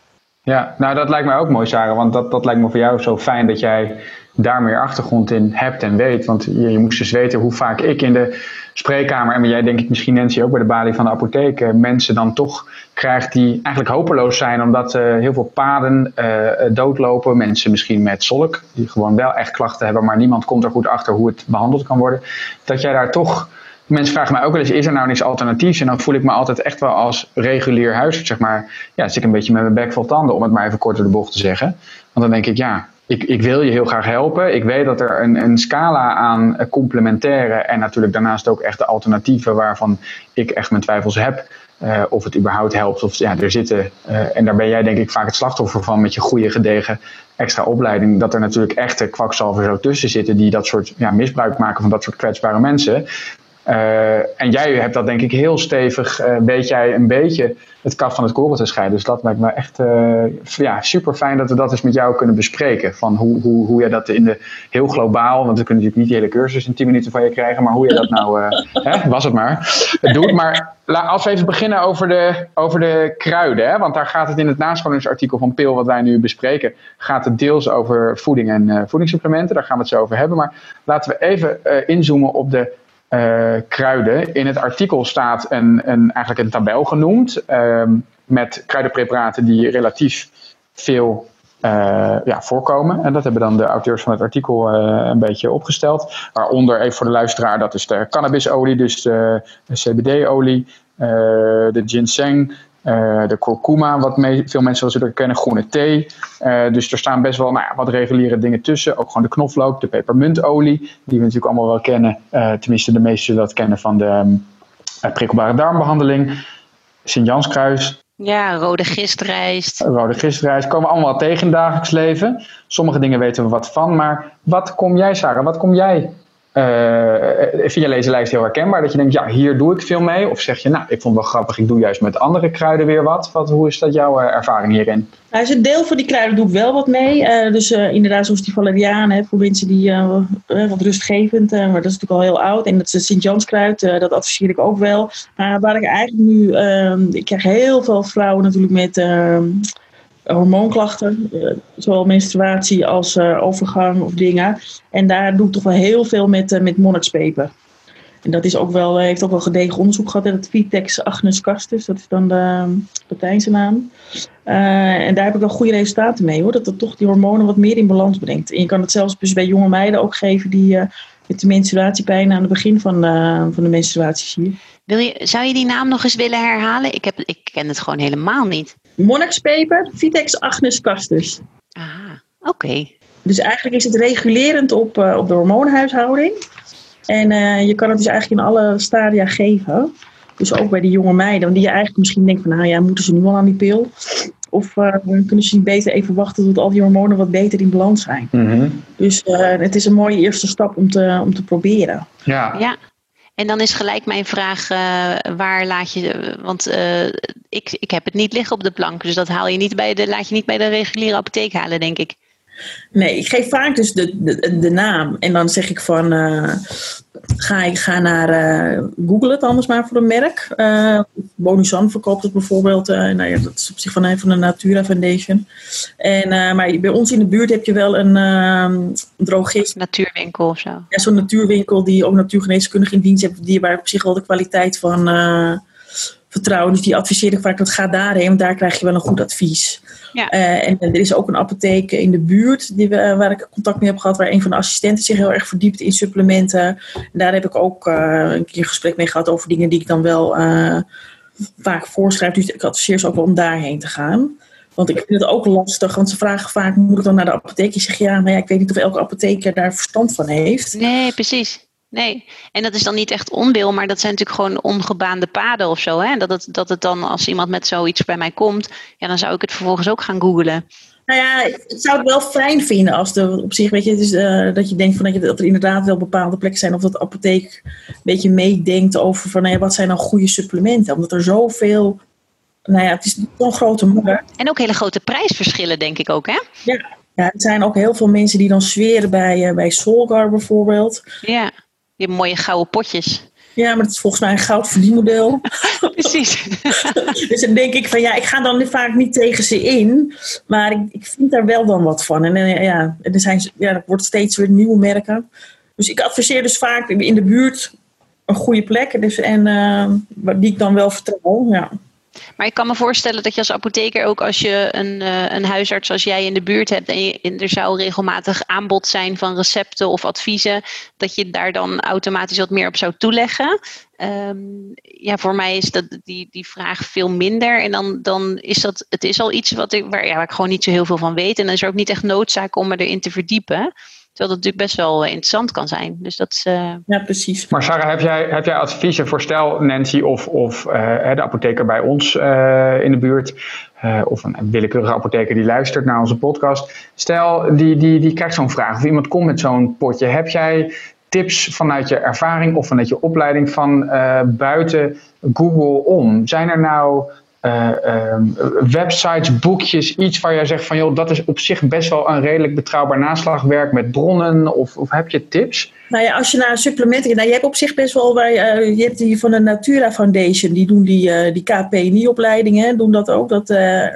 Ja, nou dat lijkt mij ook mooi, Sarah. Want dat, dat lijkt me voor jou zo fijn dat jij daar meer achtergrond in hebt en weet. Want je, je moest dus weten hoe vaak ik in de spreekkamer, en jij denk ik misschien Nancy ook bij de balie van de apotheek, eh, mensen dan toch krijgt die eigenlijk hopeloos zijn omdat uh, heel veel paden uh, doodlopen. Mensen misschien met zolk, die gewoon wel echt klachten hebben, maar niemand komt er goed achter hoe het behandeld kan worden. Dat jij daar toch Mensen vragen mij ook wel eens, is er nou niks alternatiefs? En dan voel ik me altijd echt wel als regulier huisarts, zeg maar. Ja, zit ik een beetje met mijn bek vol tanden, om het maar even kort de bocht te zeggen. Want dan denk ik, ja, ik, ik, wil je heel graag helpen. Ik weet dat er een, een scala aan complementaire en natuurlijk daarnaast ook echt de alternatieven waarvan ik echt mijn twijfels heb. Uh, of het überhaupt helpt. Of ja, er zitten, uh, en daar ben jij denk ik vaak het slachtoffer van met je goede gedegen extra opleiding. Dat er natuurlijk echte kwakzalvers zo tussen zitten die dat soort ja, misbruik maken van dat soort kwetsbare mensen. Uh, en jij hebt dat denk ik heel stevig, uh, weet jij een beetje het kaf van het koren te scheiden. Dus dat lijkt me echt uh, ja, super fijn dat we dat eens met jou kunnen bespreken. Van hoe, hoe, hoe jij dat in de heel globaal, want we kunnen natuurlijk niet de hele cursus in 10 minuten van je krijgen, maar hoe je dat nou, hè, was het maar, doet. Maar als we even beginnen over de, over de kruiden, hè, want daar gaat het in het nascholingsartikel van PIL wat wij nu bespreken, gaat het deels over voeding en voedingssupplementen. Daar gaan we het zo over hebben. Maar laten we even inzoomen op de uh, kruiden. In het artikel staat een, een, eigenlijk een tabel genoemd uh, met kruidenpreparaten die relatief veel uh, ja, voorkomen. En dat hebben dan de auteurs van het artikel uh, een beetje opgesteld. Waaronder, even voor de luisteraar, dat is de cannabisolie, dus de CBD-olie, de ginseng, uh, de kurkuma, wat mee, veel mensen wel zullen kennen, groene thee. Uh, dus er staan best wel nou ja, wat reguliere dingen tussen. Ook gewoon de knoflook, de pepermuntolie, die we natuurlijk allemaal wel kennen. Uh, tenminste, de meesten zullen dat kennen van de um, prikkelbare darmbehandeling. Sint-Janskruis. Ja, rode gistrijst. Rode gistrijst. Komen we allemaal tegen in het dagelijks leven. Sommige dingen weten we wat van. Maar wat kom jij, Sarah, wat kom jij vind je deze lijst heel herkenbaar? Dat je denkt, ja, hier doe ik veel mee? Of zeg je, nou, ik vond het wel grappig, ik doe juist met andere kruiden weer wat. wat hoe is dat jouw uh, ervaring hierin? Nou, dus een deel van die kruiden doe ik wel wat mee. Uh, dus inderdaad, zoals die valeriaan, voor mensen die wat rustgevend, maar dat is natuurlijk al heel oud. En dat is Sint-Janskruid, dat adviseer ik ook wel. Maar waar ik eigenlijk nu, ehm, ik krijg heel veel vrouwen natuurlijk met ehm, hormoonklachten, uh, zowel menstruatie als uh, overgang of dingen. En daar doe ik toch wel heel veel met, uh, met monarchspeper. En dat is ook wel, heeft ook wel gedegen onderzoek gehad. Het Vitex agnus castus, dat is dan de Latijnse naam. en daar heb ik wel goede resultaten mee hoor. Dat dat toch die hormonen wat meer in balans brengt. En je kan het zelfs dus bij jonge meiden ook geven die met de menstruatiepijn aan het begin van, van de menstruatie zien. Wil je, zou je die naam nog eens willen herhalen? Ik, heb, ik ken het gewoon helemaal niet. Monarchspeper, Vitex agnus castus. Aha, oké. Okay. Dus eigenlijk is het regulerend op, uh, op de hormoonhuishouding. En uh, je kan het dus eigenlijk in alle stadia geven. Dus ook bij die jonge meiden, die je eigenlijk misschien denkt van, nou ja, moeten ze nu al aan die pil? Of uh, kunnen ze niet beter even wachten tot al die hormonen wat beter in balans zijn? Mm -hmm. Dus het is een mooie eerste stap om te, om te proberen. Ja. ja. En dan is gelijk mijn vraag, uh, waar laat je, want uh, ik, ik heb het niet liggen op de plank, dus dat haal je niet bij de, laat je niet bij de reguliere apotheek halen, denk ik. Nee, ik geef vaak dus de, de, de naam en dan zeg ik van, uh, ga, ik ga naar, uh, google het anders maar voor een merk. Uh, Bonusan verkoopt het bijvoorbeeld, nou ja, dat is op zich van, van de Natura Foundation. En, maar bij ons in de buurt heb je wel een ehm, drogist. Natuurwinkel of zo. Ja, zo'n natuurwinkel die ook natuurgeneeskundig in dienst heeft, die waar op zich wel de kwaliteit van vertrouwen. Dus die adviseer ik vaak, dat ga daarheen, want daar krijg je wel een goed advies. Ja. Uh, en er is ook een apotheek in de buurt die we, waar ik contact mee heb gehad, waar een van de assistenten zich heel erg verdiept in supplementen. En daar heb ik ook uh, een keer een gesprek mee gehad over dingen die ik dan wel uh, vaak voorschrijf. Dus ik adviseer ze ook wel om daarheen te gaan. Want ik vind het ook lastig, want ze vragen vaak, moet ik dan naar de apotheek? Je zegt ja, maar ja, ik weet niet of elke apotheker daar verstand van heeft. Nee, precies. Nee, en dat is dan niet echt onwil, maar dat zijn natuurlijk gewoon ongebaande paden of zo. Hè? Dat, het, dat het dan, als iemand met zoiets bij mij komt, ja, dan zou ik het vervolgens ook gaan googlen. Nou ja, ik zou het wel fijn vinden als er op zich, weet je, dus, uh, dat je denkt van dat, je, dat er inderdaad wel bepaalde plekken zijn, of dat de apotheek een beetje meedenkt over van, nou wat zijn nou goede supplementen? Omdat er zoveel, nou ja, het is zo'n grote moeder. En ook hele grote prijsverschillen, denk ik ook, hè? Ja, ja er zijn ook heel veel mensen die dan zweren bij, uh, bij Solgar bijvoorbeeld. Ja. Je hebt mooie gouden potjes. Ja, maar dat is volgens mij een goudverdienmodel. (laughs) Precies. (laughs) dus dan denk ik van ja, ik ga dan vaak niet tegen ze in. Maar ik, ik vind daar wel dan wat van. En uh, ja, er, zijn, ja, er wordt steeds weer nieuwe merken. Dus ik adviseer dus vaak in de buurt een goede plek. Dus, en uh, die ik dan wel vertrouw. Ja. Maar ik kan me voorstellen dat je als apotheker ook als je een, uh, een huisarts als jij in de buurt hebt en, je, er zou regelmatig aanbod zijn van recepten of adviezen, dat je daar dan automatisch wat meer op zou toeleggen. Um, ja, voor mij is dat die, die vraag veel minder. En dan, dan is dat, het is al iets wat ik, waar, ja, waar ik gewoon niet zo heel veel van weet. En dan is er ook niet echt noodzaak om me erin te verdiepen. Terwijl dat natuurlijk best wel eh, interessant kan zijn. Dus dat is, uh... Ja, precies. Maar Sarah, heb jij, heb jij adviezen voor stel Nancy of, of uh, de apotheker bij ons in de buurt... of een willekeurige apotheker die luistert naar onze podcast. Stel, die, die, die krijgt zo'n vraag of iemand komt met zo'n potje. Heb jij tips vanuit je ervaring of vanuit je opleiding van buiten Google om? Zijn er nou uh, websites, boekjes, iets waar jij zegt van joh, dat is op zich best wel een redelijk betrouwbaar naslagwerk met bronnen of, of heb je tips? Nou ja, als je naar supplementen nou je hebt op zich best wel, bij, uh, je hebt die van de Natura Foundation, die doen die, uh, die KPNI-opleidingen, doen dat ook, dat,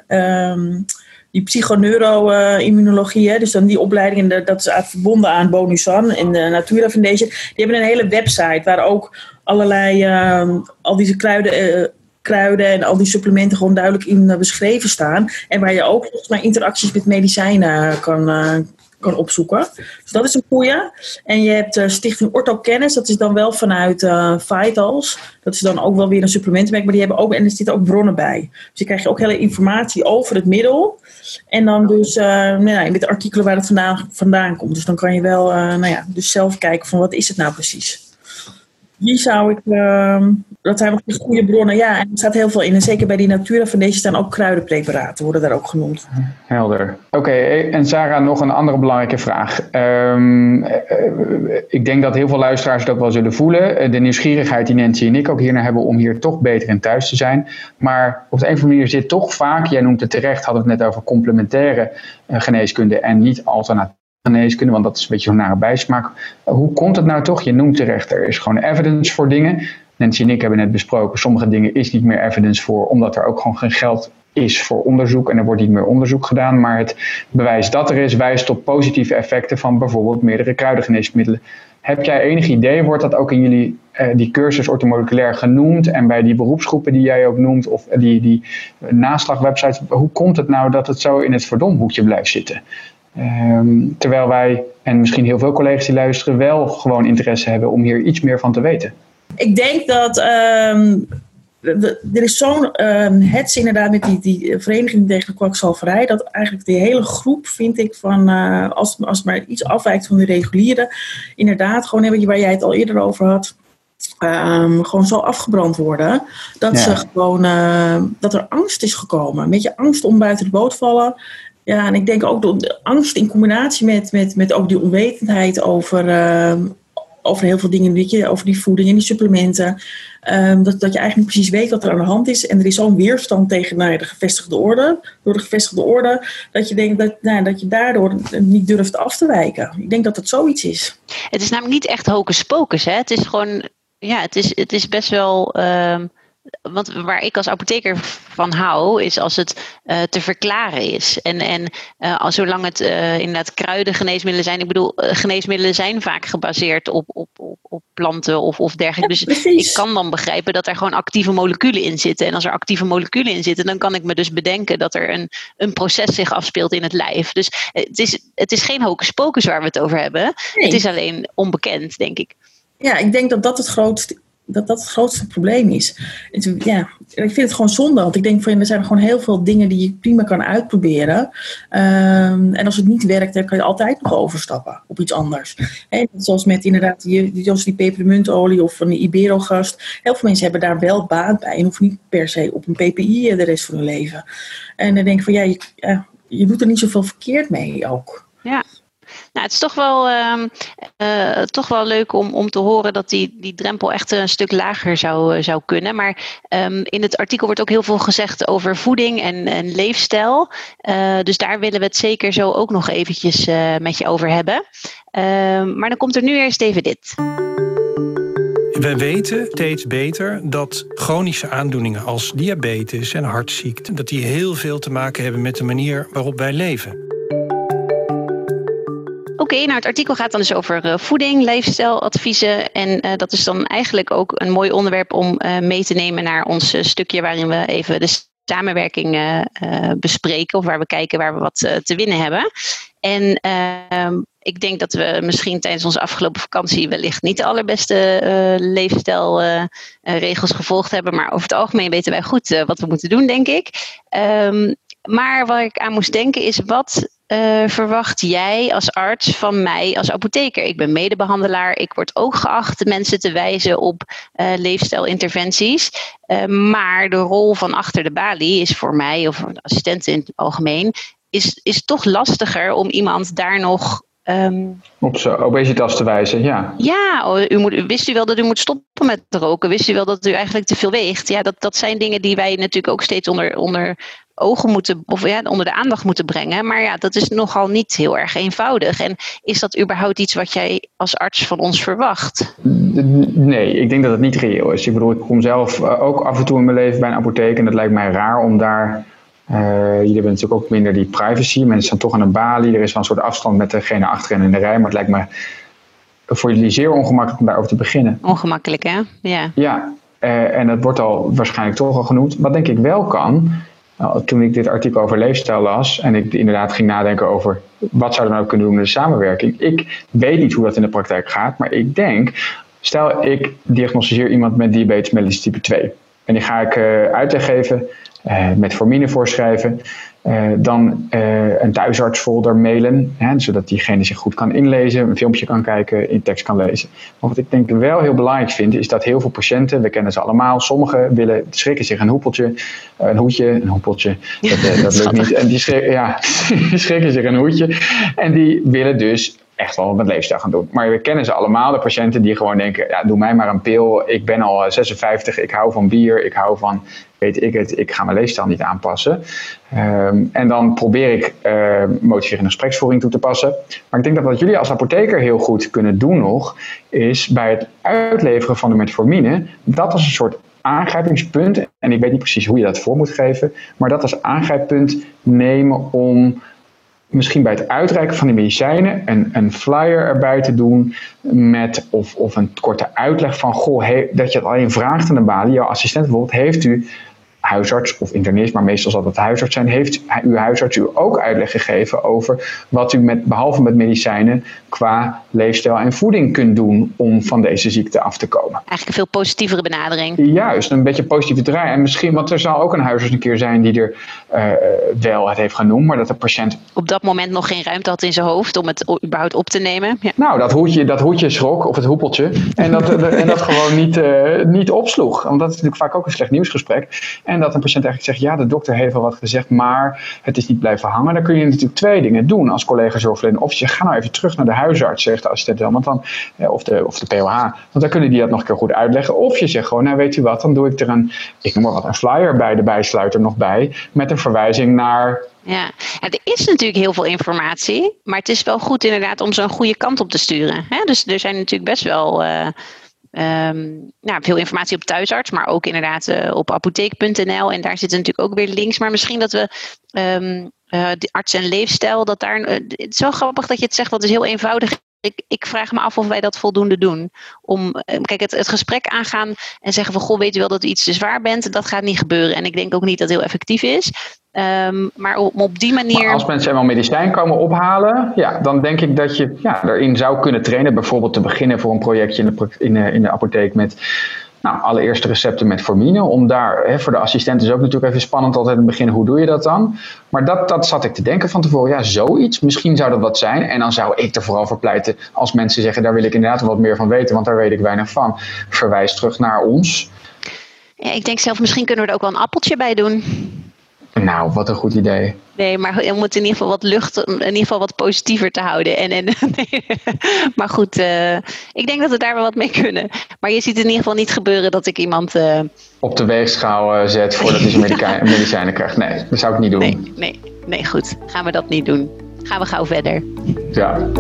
um, die psychoneuro-immunologie, dus dan die opleidingen, dat is verbonden aan Bonusan en de Natura Foundation, die hebben een hele website waar ook allerlei, uh, al deze kruiden kruiden en al die supplementen gewoon duidelijk in uh, beschreven staan. En waar je ook volgens mij interacties met medicijnen kan, uh, kan opzoeken. Dus dat is een goeie. En je hebt uh, Stichting Orthokennis, dat is dan wel vanuit Vitals. Dat is dan ook wel weer een supplementenmerk, maar die hebben ook, en er zitten ook bronnen bij. Dus je krijgt ook hele informatie over het middel. En dan dus nou ja, met de artikelen waar het vandaan, vandaan komt. Dus dan kan je wel nou ja, dus zelf kijken van wat is het nou precies. Die zou ik, uh, dat zijn nog goede bronnen. Ja, en er staat heel veel in. En zeker bij die Natura deze staan ook kruidenpreparaten, worden daar ook genoemd. Helder. Oké, en Sarah, nog een andere belangrijke vraag. Um, ik denk dat heel veel luisteraars ook wel zullen voelen. Eh, de nieuwsgierigheid die Nancy en ik ook hiernaar hebben om hier toch beter in thuis te zijn. Maar op de een of andere manier zit toch vaak, jij noemt het terecht, hadden we het net over complementaire uh, geneeskunde en niet alternatief geneeskunde, want dat is een beetje zo'n nare bijsmaak. Hoe komt het nou toch? Je noemt terecht, er is gewoon evidence voor dingen. Nancy en ik hebben net besproken, sommige dingen is niet meer evidence voor, omdat er ook gewoon geen geld is voor onderzoek en er wordt niet meer onderzoek gedaan. Maar het bewijs dat er is, wijst op positieve effecten van bijvoorbeeld meerdere kruidengeneesmiddelen. Heb jij enig idee, wordt dat ook in jullie uh, die cursus ortomoleculair genoemd en bij die beroepsgroepen die jij ook noemt of die, die naslagwebsites, hoe komt het nou dat het zo in het verdomhoekje blijft zitten? Um, terwijl wij, en misschien heel veel collega's die luisteren, wel gewoon interesse hebben om hier iets meer van te weten. Ik denk dat um, er is zo'n um, hets inderdaad met die, die vereniging tegen de kwakzalverij, dat eigenlijk die hele groep vind ik van, uh, als, als het maar iets afwijkt van de reguliere, inderdaad gewoon hebben waar jij het al eerder over had, Um, gewoon zo afgebrand worden. Dat, ja. ze gewoon, uh, dat er angst is gekomen. Een beetje angst om buiten de boot vallen. Ja, en ik denk ook de angst in combinatie met, met, met ook die onwetendheid over, uh, over heel veel dingen, weet je, over die voeding en die supplementen. Um, dat, dat je eigenlijk niet precies weet wat er aan de hand is. En er is zo'n weerstand tegen nou, de gevestigde orde, door de gevestigde orde, dat je denkt dat, nou, dat je daardoor niet durft af te wijken. Ik denk dat dat zoiets is. Het is namelijk niet echt hocus pocus, hè? Het is gewoon, ja, het is, het is best wel. Um want waar ik als apotheker van hou, is als het uh, te verklaren is. En, en uh, als, zolang het uh, inderdaad kruidengeneesmiddelen zijn. Ik bedoel, geneesmiddelen zijn vaak gebaseerd op, op, op, op planten of, of dergelijke. Ja, dus ik kan dan begrijpen dat er gewoon actieve moleculen in zitten. En als er actieve moleculen in zitten, dan kan ik me dus bedenken dat er een, een proces zich afspeelt in het lijf. Dus het is, het is geen hocus pocus waar we het over hebben. Nee. Het is alleen onbekend, denk ik. Ja, ik denk dat dat het grootste dat dat het grootste probleem is. ja, ik vind het gewoon zonde, want ik denk van er zijn gewoon heel veel dingen die je prima kan uitproberen. Um, en als het niet werkt, dan kan je altijd nog overstappen op iets anders. Zoals met inderdaad die, die pepermuntolie of van die Iberogast. Heel veel mensen hebben daar wel baat bij en hoeven niet per se op een PPI de rest van hun leven. En dan denk ik van ja, je, ja, je doet er niet zoveel verkeerd mee ook. Ja, nou, het is toch wel, uh, uh, toch wel leuk om, om te horen dat die, die drempel echt een stuk lager zou, uh, zou kunnen. Maar um, in het artikel wordt ook heel veel gezegd over voeding en, en leefstijl. Uh, dus daar willen we het zeker zo ook nog eventjes met je over hebben. Ehm, maar dan komt er nu eerst even dit. We weten steeds beter dat chronische aandoeningen als diabetes en hartziekte... dat die heel veel te maken hebben met de manier waarop wij leven. Oké, nou het artikel gaat dan dus over uh, voeding, leefstijladviezen. En uh, dat is dan eigenlijk ook een mooi onderwerp om uh, mee te nemen naar ons stukje waarin we even de samenwerking bespreken. Of waar we kijken waar we wat te winnen hebben. En ehm, ik denk dat we misschien tijdens onze afgelopen vakantie wellicht niet de allerbeste uh, leefstijlregels gevolgd hebben. Maar over het algemeen weten wij goed wat we moeten doen, denk ik. Um, maar waar ik aan moest denken is, wat verwacht jij als arts van mij als apotheker? Ik ben medebehandelaar. Ik word ook geacht mensen te wijzen op leefstijlinterventies. maar de rol van achter de balie is voor mij, of assistent in het algemeen, is, is toch lastiger om iemand daar nog Um, op zijn obesitas te wijzen, ja. Ja, oh, u moet, wist u wel dat u moet stoppen met roken? Wist u wel dat u eigenlijk te veel weegt? Ja, dat, dat zijn dingen die wij natuurlijk ook steeds onder, onder ogen moeten, of ja, onder de aandacht moeten brengen. Maar ja, dat is nogal niet heel erg eenvoudig. En is dat überhaupt iets wat jij als arts van ons verwacht? Nee, ik denk dat het niet reëel is. Ik bedoel, ik kom zelf eh, ook af en toe in mijn leven bij een apotheek en het lijkt mij raar om daar uh, jullie hebben natuurlijk ook minder die privacy. Mensen staan toch aan een balie. Er is wel een soort afstand met degene achterin in de rij. Maar het lijkt me voor jullie zeer ongemakkelijk om daarover te beginnen. Ongemakkelijk, hè? Ja. Ja, uh, en dat wordt al waarschijnlijk toch al genoemd. Wat denk ik wel kan, nou, toen ik dit artikel over leefstijl las en ik inderdaad ging nadenken over wat zouden we nou kunnen doen in de samenwerking. Ik weet niet hoe dat in de praktijk gaat, maar ik denk, stel ik diagnosticeer iemand met diabetes mellitus type 2. En die ga ik uh, uitleg geven uh, metformine voorschrijven. Uh, dan uh, een thuisartsfolder mailen, hè, zodat diegene zich goed kan inlezen, een filmpje kan kijken, in tekst kan lezen. Maar wat ik denk wel heel belangrijk vind, is dat heel veel patiënten, we kennen ze allemaal, sommigen willen, schrikken zich een hoepeltje, een hoedje, een hoepeltje, dat, dat lukt (laughs) niet. En die, schrik, ja, (laughs) die schrikken zich een hoedje en die willen dus echt wel met leefstijl gaan doen. Maar we kennen ze allemaal, de patiënten die gewoon denken, ja, doe mij maar een pil, ik ben al 56, ik hou van bier, ik hou van weet ik het, ik ga mijn leefstijl niet aanpassen. Um, en dan probeer ik uh, motiverende gespreksvoering toe te passen. Maar ik denk dat wat jullie als apotheker heel goed kunnen doen nog, is bij het uitleveren van de metformine, dat als een soort aangrijpingspunt, en ik weet niet precies hoe je dat voor moet geven, maar dat als aangrijppunt nemen om misschien bij het uitreiken van die medicijnen een, een flyer erbij te doen met of, of een korte uitleg van goh, dat je het alleen vraagt aan de balie, jouw assistent bijvoorbeeld, heeft u huisarts of internist, maar meestal zal dat de huisarts zijn, heeft uw huisarts u ook uitleg gegeven over wat u met, behalve met medicijnen qua leefstijl en voeding kunt doen om van deze ziekte af te komen. Eigenlijk een veel positievere benadering. Juist, een beetje positieve draai. En misschien, want er zal ook een huisarts een keer zijn die er uh, wel het heeft genoemd, maar dat de patiënt... Op dat moment nog geen ruimte had in zijn hoofd om het überhaupt op te nemen. Ja. Nou, dat hoedje, dat hoedje schrok, of het hoepeltje, en dat, en dat gewoon niet, uh, niet opsloeg. Want dat is natuurlijk vaak ook een slecht nieuwsgesprek. En dat een patiënt eigenlijk zegt, ja, de dokter heeft wel wat gezegd, maar het is niet blijven hangen. Dan kun je natuurlijk twee dingen doen als collega zorgverlener. Of je zegt, ga nou even terug naar de huisarts, zegt de assistent wel, want dan, of, de, of de POH. Want dan kunnen die dat nog een keer goed uitleggen. Of je zegt gewoon, nou weet u wat, dan doe ik er een, ik noem maar wat, een flyer bij de bijsluiter nog bij, met een verwijzing naar ja, er is natuurlijk heel veel informatie, maar het is wel goed inderdaad om zo'n goede kant op te sturen. Dus er zijn natuurlijk best wel uh, Um, nou, veel informatie op thuisarts, maar ook inderdaad uh, op apotheek.nl. En daar zitten natuurlijk ook weer links. Maar misschien dat we um, uh, de arts en leefstijl, dat daar. Uh, het is wel grappig dat je het zegt, want het is heel eenvoudig. Ik, ik, vraag me af of wij dat voldoende doen. Om, kijk, het, het, gesprek aangaan en zeggen van, goh, weet u wel dat u iets te zwaar bent? Dat gaat niet gebeuren. En ik denk ook niet dat het heel effectief is. Um, maar om op die manier. Maar als mensen eenmaal medicijn komen ophalen, ja, dan denk ik dat je ja, erin zou kunnen trainen. Bijvoorbeeld te beginnen voor een projectje in de, in de, in de apotheek met nou, allereerst recepten met formine. Om daar, hè, voor de assistent is ook natuurlijk even spannend altijd in het begin, hoe doe je dat dan? Maar dat, dat zat ik te denken van tevoren, ja, zoiets, misschien zou dat wat zijn. En dan zou ik er vooral voor pleiten, als mensen zeggen, daar wil ik inderdaad wat meer van weten, want daar weet ik weinig van. Verwijs terug naar ons. Ja, ik denk zelf, misschien kunnen we er ook wel een appeltje bij doen. Nou, wat een goed idee. Nee, maar om het in ieder geval wat lucht, in ieder geval wat positiever te houden. En, en, nee. (laughs) Maar goed, uh, ik denk dat we daar wel wat mee kunnen. Maar je ziet in ieder geval niet gebeuren dat ik iemand. Uh... Op de weegschaal uh, zet voordat hij zijn (laughs) medicijnen krijgt. Nee, dat zou ik niet doen. Nee, nee, nee, goed. Gaan we dat niet doen. Gaan we gauw verder. Ja.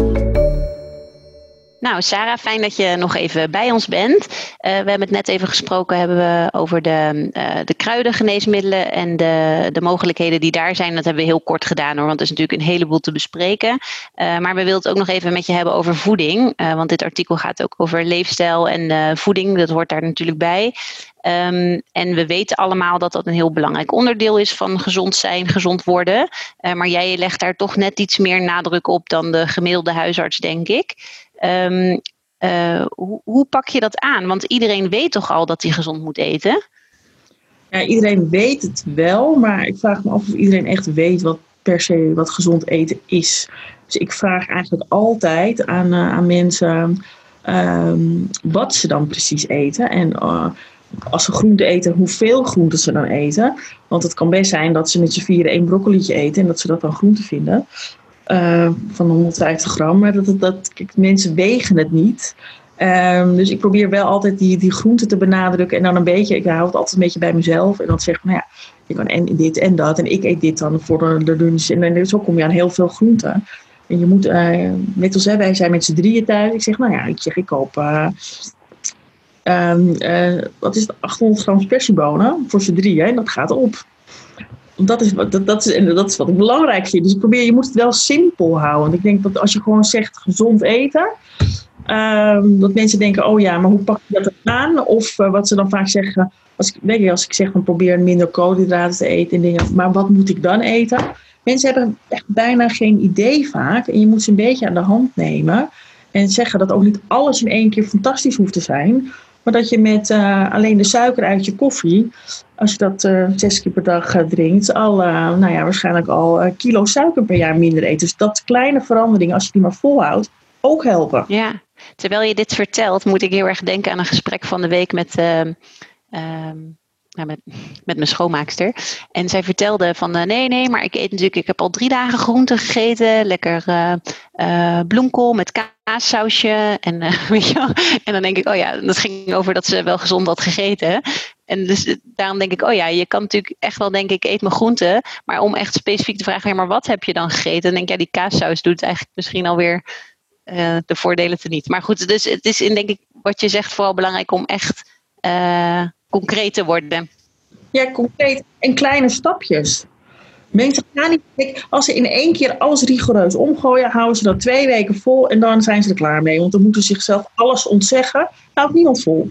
Nou, Sarah, fijn dat je nog even bij ons bent. we hebben het net even gesproken hebben we over de, de kruidengeneesmiddelen en de, de mogelijkheden die daar zijn. Dat hebben we heel kort gedaan hoor, want er is natuurlijk een heleboel te bespreken. maar we willen het ook nog even met je hebben over voeding. want dit artikel gaat ook over leefstijl en voeding. Dat hoort daar natuurlijk bij. Ehm, en we weten allemaal dat dat een heel belangrijk onderdeel is van gezond zijn, gezond worden. Uh, maar jij legt daar toch net iets meer nadruk op dan de gemiddelde huisarts, denk ik. Um, uh, hoe, pak je dat aan? Want iedereen weet toch al dat hij gezond moet eten? Ja, iedereen weet het wel, maar ik vraag me af of iedereen echt weet wat per se wat gezond eten is. Dus ik vraag eigenlijk altijd aan, uh, aan mensen um, wat ze dan precies eten. En als ze groente eten, hoeveel groenten ze dan eten. Want het kan best zijn dat ze met z'n vieren één broccolietje eten en dat ze dat dan groente vinden. Uh, van 150 gram. Maar dat, dat, mensen wegen het niet. Um, dus ik probeer wel altijd die, die groenten te benadrukken. En dan een beetje, ik hou het altijd een beetje bij mezelf. En dan zeg ik, nou ja, je kan en dit en dat. En ik eet dit dan voor de, lunch. En, zo kom je aan heel veel groenten. En je moet, uh, net als wij zijn met z'n drieën thuis. Ik zeg, nou ja, ik zeg, ik koop uh, Um, wat is het? 800 gram spersiebonen voor z'n drieën. En dat gaat op. Dat is, wat, dat, dat, is, dat is wat ik belangrijk vind. Dus probeer, je moet het wel simpel houden. Want ik denk dat als je gewoon zegt gezond eten. Um, dat mensen denken, oh ja, maar hoe pak je dat aan? Of uh, wat ze dan vaak zeggen, als ik, weet je, als ik zeg van probeer minder koolhydraten te eten en dingen, maar wat moet ik dan eten? Mensen hebben echt bijna geen idee vaak en je moet ze een beetje aan de hand nemen en zeggen dat ook niet alles in één keer fantastisch hoeft te zijn. Maar dat je met uh, alleen de suiker uit je koffie, als je dat uh, zes keer per dag uh, drinkt, al, nou ja, waarschijnlijk al kilo suiker per jaar minder eet. Dus dat kleine veranderingen, als je die maar volhoudt, ook helpen. Ja, terwijl je dit vertelt, moet ik heel erg denken aan een gesprek van de week met. Um, met, met mijn schoonmaakster. En zij vertelde van uh, nee, nee, maar ik eet natuurlijk, ik heb al drie dagen groenten gegeten. Lekker uh, bloemkool met kaassausje. En, (laughs) weet je, en dan denk ik, oh ja, dat ging over dat ze wel gezond had gegeten. En dus daarom denk ik, oh ja, je kan natuurlijk echt wel denken, ik eet mijn groenten. Maar om echt specifiek te vragen, ja, maar wat heb je dan gegeten? Dan denk ik, die kaassaus doet eigenlijk misschien alweer de voordelen te niet. Maar goed, dus het is in, denk ik, wat je zegt, vooral belangrijk om echt concreet te worden. Ja, concreet. En kleine stapjes. Mensen gaan niet. Als ze in één keer alles rigoureus omgooien, houden ze dat twee weken vol en dan zijn ze er klaar mee. Want dan moeten ze zichzelf alles ontzeggen. Houdt niemand vol.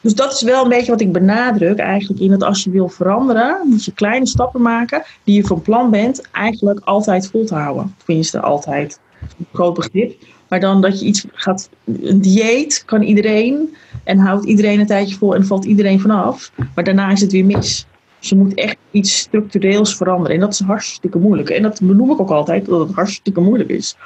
Dus dat is wel een beetje wat ik benadruk eigenlijk in dat als je wil veranderen, moet je kleine stappen maken die je van plan bent eigenlijk altijd vol te houden. Tenminste, altijd. Een groot begrip. Maar dan dat je iets gaat, een dieet kan iedereen en houdt iedereen een tijdje vol en valt iedereen vanaf. Maar daarna is het weer mis. Dus je moet echt iets structureels veranderen. En dat is hartstikke moeilijk. En dat benoem ik ook altijd, dat het hartstikke moeilijk is.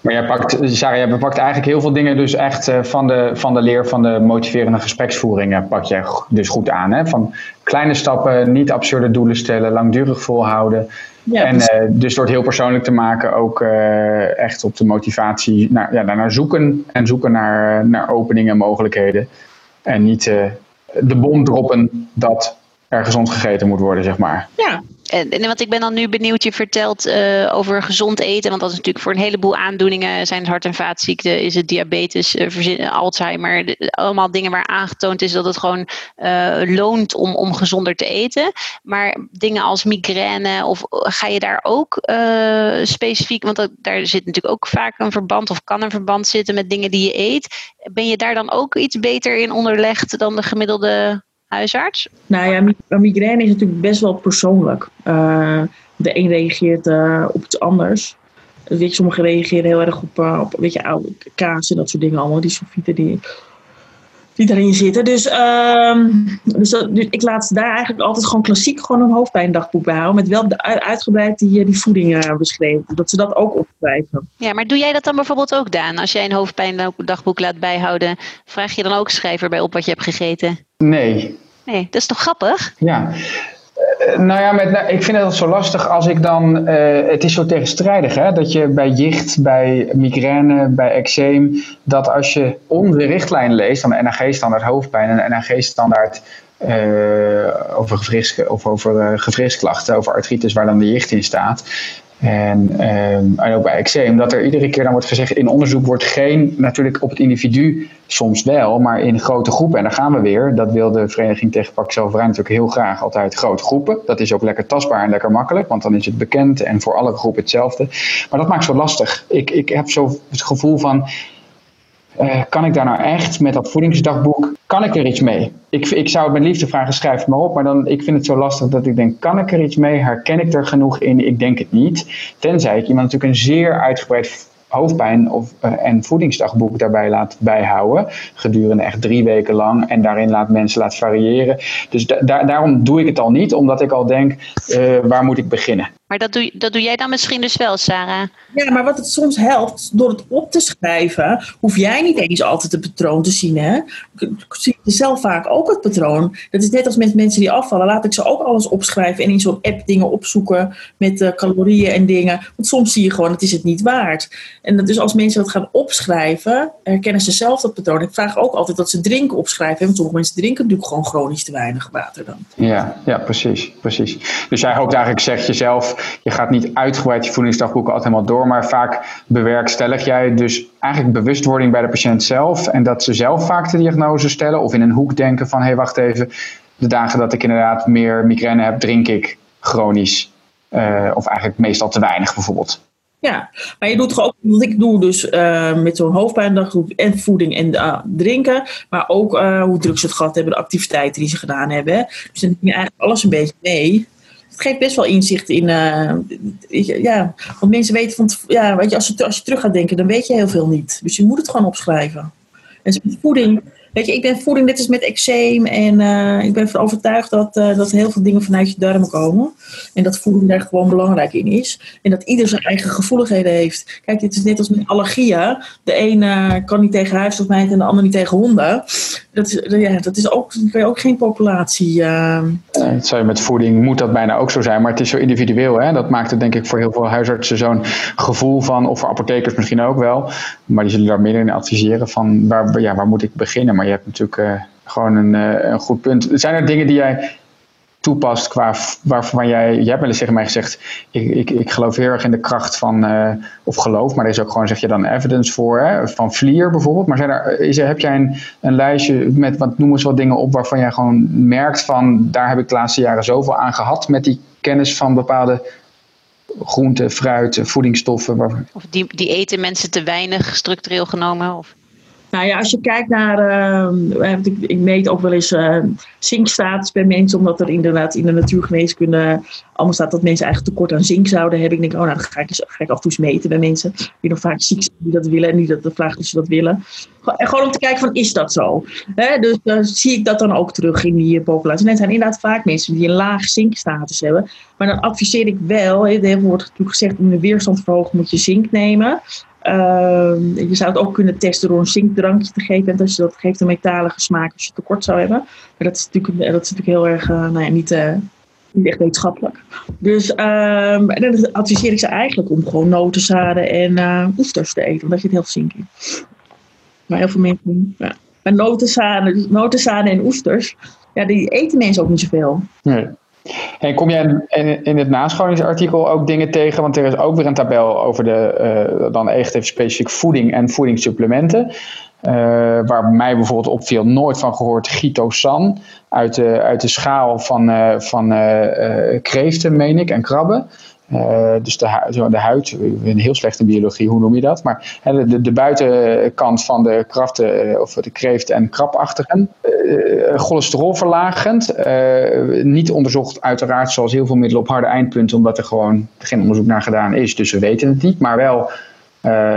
Maar jij pakt, Sarah, jij pakt eigenlijk heel veel dingen dus echt eh, van de, van de leer van de motiverende gespreksvoeringen pak jij dus goed aan. Hè? Van kleine stappen, niet absurde doelen stellen, langdurig volhouden. Ja, en uh, dus door het heel persoonlijk te maken, ook uh, echt op de motivatie naar, ja, naar zoeken en zoeken naar, naar openingen en mogelijkheden. En niet uh, de bom droppen dat er gezond gegeten moet worden, zeg maar. Ja, en, want ik ben dan nu benieuwd, je vertelt uh, over gezond eten, want dat is natuurlijk voor een heleboel aandoeningen, zijn het hart- en vaatziekten, is het diabetes, uh, Alzheimer, allemaal dingen waar aangetoond is dat het gewoon uh, loont om, om gezonder te eten. Maar dingen als migraine, of ga je daar ook specifiek, want daar zit natuurlijk ook vaak een verband of kan een verband zitten met dingen die je eet. Ben je daar dan ook iets beter in onderlegd dan de gemiddelde huisarts? Nou ja, migraine is natuurlijk best wel persoonlijk. Uh, de een reageert uh, op iets anders. Weet je, sommigen reageren heel erg op, uh, op weet je, oude kaas en dat soort dingen allemaal. Die sulfieten die, die daarin zitten. Dus, uh, dus, dat, dus, ik laat daar eigenlijk altijd gewoon klassiek gewoon een hoofdpijndagboek bij houden. Met wel de, uitgebreid die, die voeding beschreven. Dat ze dat ook opschrijven. Ja, maar doe jij dat dan bijvoorbeeld ook, Daan? Als jij een hoofdpijndagboek laat bijhouden, vraag je dan ook schrijver bij op wat je hebt gegeten? Nee. Nee, dat is toch grappig? Ja. Uh, nou ja, met, nou, ik vind het zo lastig als ik dan. Uh, het is zo tegenstrijdig, hè? Dat je bij jicht, bij migraine, bij eczeem. dat als je onze richtlijn leest, dan de NAG-standaard hoofdpijn en de NAG-standaard. Uh, over, gewrichts, of over gewrichtsklachten, over artritis, waar dan de jicht in staat. En, ehm, en ook bij eczeem, dat er iedere keer dan wordt gezegd, in onderzoek wordt geen, natuurlijk op het individu soms wel, maar in grote groepen, en daar gaan we weer, dat wil de Vereniging tegen Pakzelverijn natuurlijk heel graag altijd grote groepen. Dat is ook lekker tastbaar en lekker makkelijk, want dan is het bekend en voor alle groepen hetzelfde. Maar dat maakt zo lastig. Ik, ik heb zo het gevoel van, uh, kan ik daar nou echt met dat voedingsdagboek, kan ik er iets mee? Ik, ik zou het met liefde vragen, schrijf het maar op, maar dan, ik vind het zo lastig dat ik denk, kan ik er iets mee? Herken ik er genoeg in? Ik denk het niet. Tenzij ik iemand natuurlijk een zeer uitgebreid hoofdpijn of, uh, en voedingsdagboek daarbij laat bijhouden. Gedurende echt drie weken lang. En daarin laat mensen laten variëren. Dus da daarom doe ik het al niet, omdat ik al denk, uh, waar moet ik beginnen? Maar dat doe, dat doe jij dan misschien dus wel, Sarah? Ja, maar wat het soms helpt, door het op te schrijven, hoef jij niet eens altijd het patroon te zien. Hè? zie je zelf vaak ook het patroon. Dat is net als met mensen die afvallen. Laat ik ze ook alles opschrijven en in zo'n app dingen opzoeken met uh, calorieën en dingen. Want soms zie je gewoon, het is het niet waard. En dus als mensen dat gaan opschrijven, herkennen ze zelf dat patroon. Ik vraag ook altijd dat ze drinken opschrijven. Want sommige mensen drinken natuurlijk gewoon chronisch te weinig water dan. Ja, ja precies, precies. Dus jij ook eigenlijk zegt jezelf je gaat niet uitgebreid je voedingsdagboeken altijd helemaal door, maar vaak bewerkstellig jij dus eigenlijk bewustwording bij de patiënt zelf en dat ze zelf vaak de diagnose stellen of in een hoek denken van hé hey, wacht even, de dagen dat ik inderdaad meer migraine heb, drink ik chronisch. Uh, of eigenlijk meestal te weinig bijvoorbeeld. Ja, maar je doet toch ook, wat ik doe dus uh, met zo'n hoofdpijndag en voeding en uh, drinken, maar ook hoe druk ze het gehad hebben, de activiteiten die ze gedaan hebben. Dus dan neem je eigenlijk alles een beetje mee het geeft best wel inzicht in. Uh, ja, want mensen weten van. Ja, weet je, als je, als je terug gaat denken, dan weet je heel veel niet. Dus je moet het gewoon opschrijven. En voeding Weet je, ik ben voeding net als met eczeem en uh, ik ben ervan overtuigd dat, uh, dat heel veel dingen vanuit je darmen komen. En dat voeding daar gewoon belangrijk in is. En dat ieder zijn eigen gevoeligheden heeft. Kijk, dit is net als met allergieën. De een uh, kan niet tegen huisstofmijt en de ander niet tegen honden. Dat is, ja, dat is ook, je ook geen populatie. dat zou je met voeding moet dat bijna ook zo zijn, maar het is zo individueel. Hè? Dat maakt het denk ik voor heel veel huisartsen zo'n gevoel van, of voor apothekers misschien ook wel. Maar die zullen daar meer in adviseren van waar, ja, waar moet ik beginnen. Maar je hebt natuurlijk uh, gewoon een, uh, een goed punt. Zijn er dingen die jij toepast qua waarvan jij, jij hebt wel eens tegen mij gezegd, ik, ik, ik geloof heel erg in de kracht van, uh, of geloof, maar er is ook gewoon, zeg je dan, evidence voor, hè, van Vlier bijvoorbeeld. Maar zijn er, is er, heb jij een, een lijstje met, wat, noem eens wat dingen op waarvan jij gewoon merkt van, daar heb ik de laatste jaren zoveel aan gehad met die kennis van bepaalde groenten, fruit, voedingsstoffen. Of die, die eten mensen te weinig structureel genomen? Of? Nou ja, als je kijkt naar, uh, ik, ik, meet ook wel eens uh, zinkstatus bij mensen, omdat er inderdaad in de natuurgeneeskunde allemaal staat dat mensen eigenlijk tekort aan zink zouden hebben. Ik denk, oh nou, dan ga ik, ga ik af en toe eens meten bij mensen die nog vaak ziek zijn, die dat willen en die dat de vraag of ze dat willen. En gewoon om te kijken van, is dat zo? Dus dan zie ik dat dan ook terug in die populatie. En het zijn inderdaad vaak mensen die een laag zinkstatus hebben. Maar dan adviseer ik wel, er wordt natuurlijk gezegd om de weerstand te verhogen moet je zink nemen. Uh, je zou het ook kunnen testen door een zinkdrankje te geven. En als je dat geeft, een metalige smaak als je tekort zou hebben. Maar dat is natuurlijk, dat is natuurlijk heel erg, uh, nou ja, niet, uh, niet echt wetenschappelijk. Dus um, dan adviseer ik ze eigenlijk om gewoon notenzaden en oesters te eten. Omdat je het heel zink in. Maar heel veel mensen, ja. Maar notenzaden, notenzaden en oesters, ja, die eten mensen ook niet zoveel. Nee. En kom jij in, in het nascholingsartikel ook dingen tegen? Want er is ook weer een tabel over de, uh, dan echt even specifiek voeding en voedingssupplementen. Uh, waar mij bijvoorbeeld opviel, nooit van gehoord, Gitosan. Uit de, uit de schaal van, uh, van kreeften, meen ik, en krabben. Uh, dus de, de huid, een heel slechte biologie, hoe noem je dat? Maar de, de, buitenkant van de kraften, of de kreeft en krabachtigen, uh, cholesterolverlagend. Uh, niet onderzocht, uiteraard, zoals heel veel middelen op harde eindpunten, omdat er gewoon geen onderzoek naar gedaan is. Dus we weten het niet. Maar wel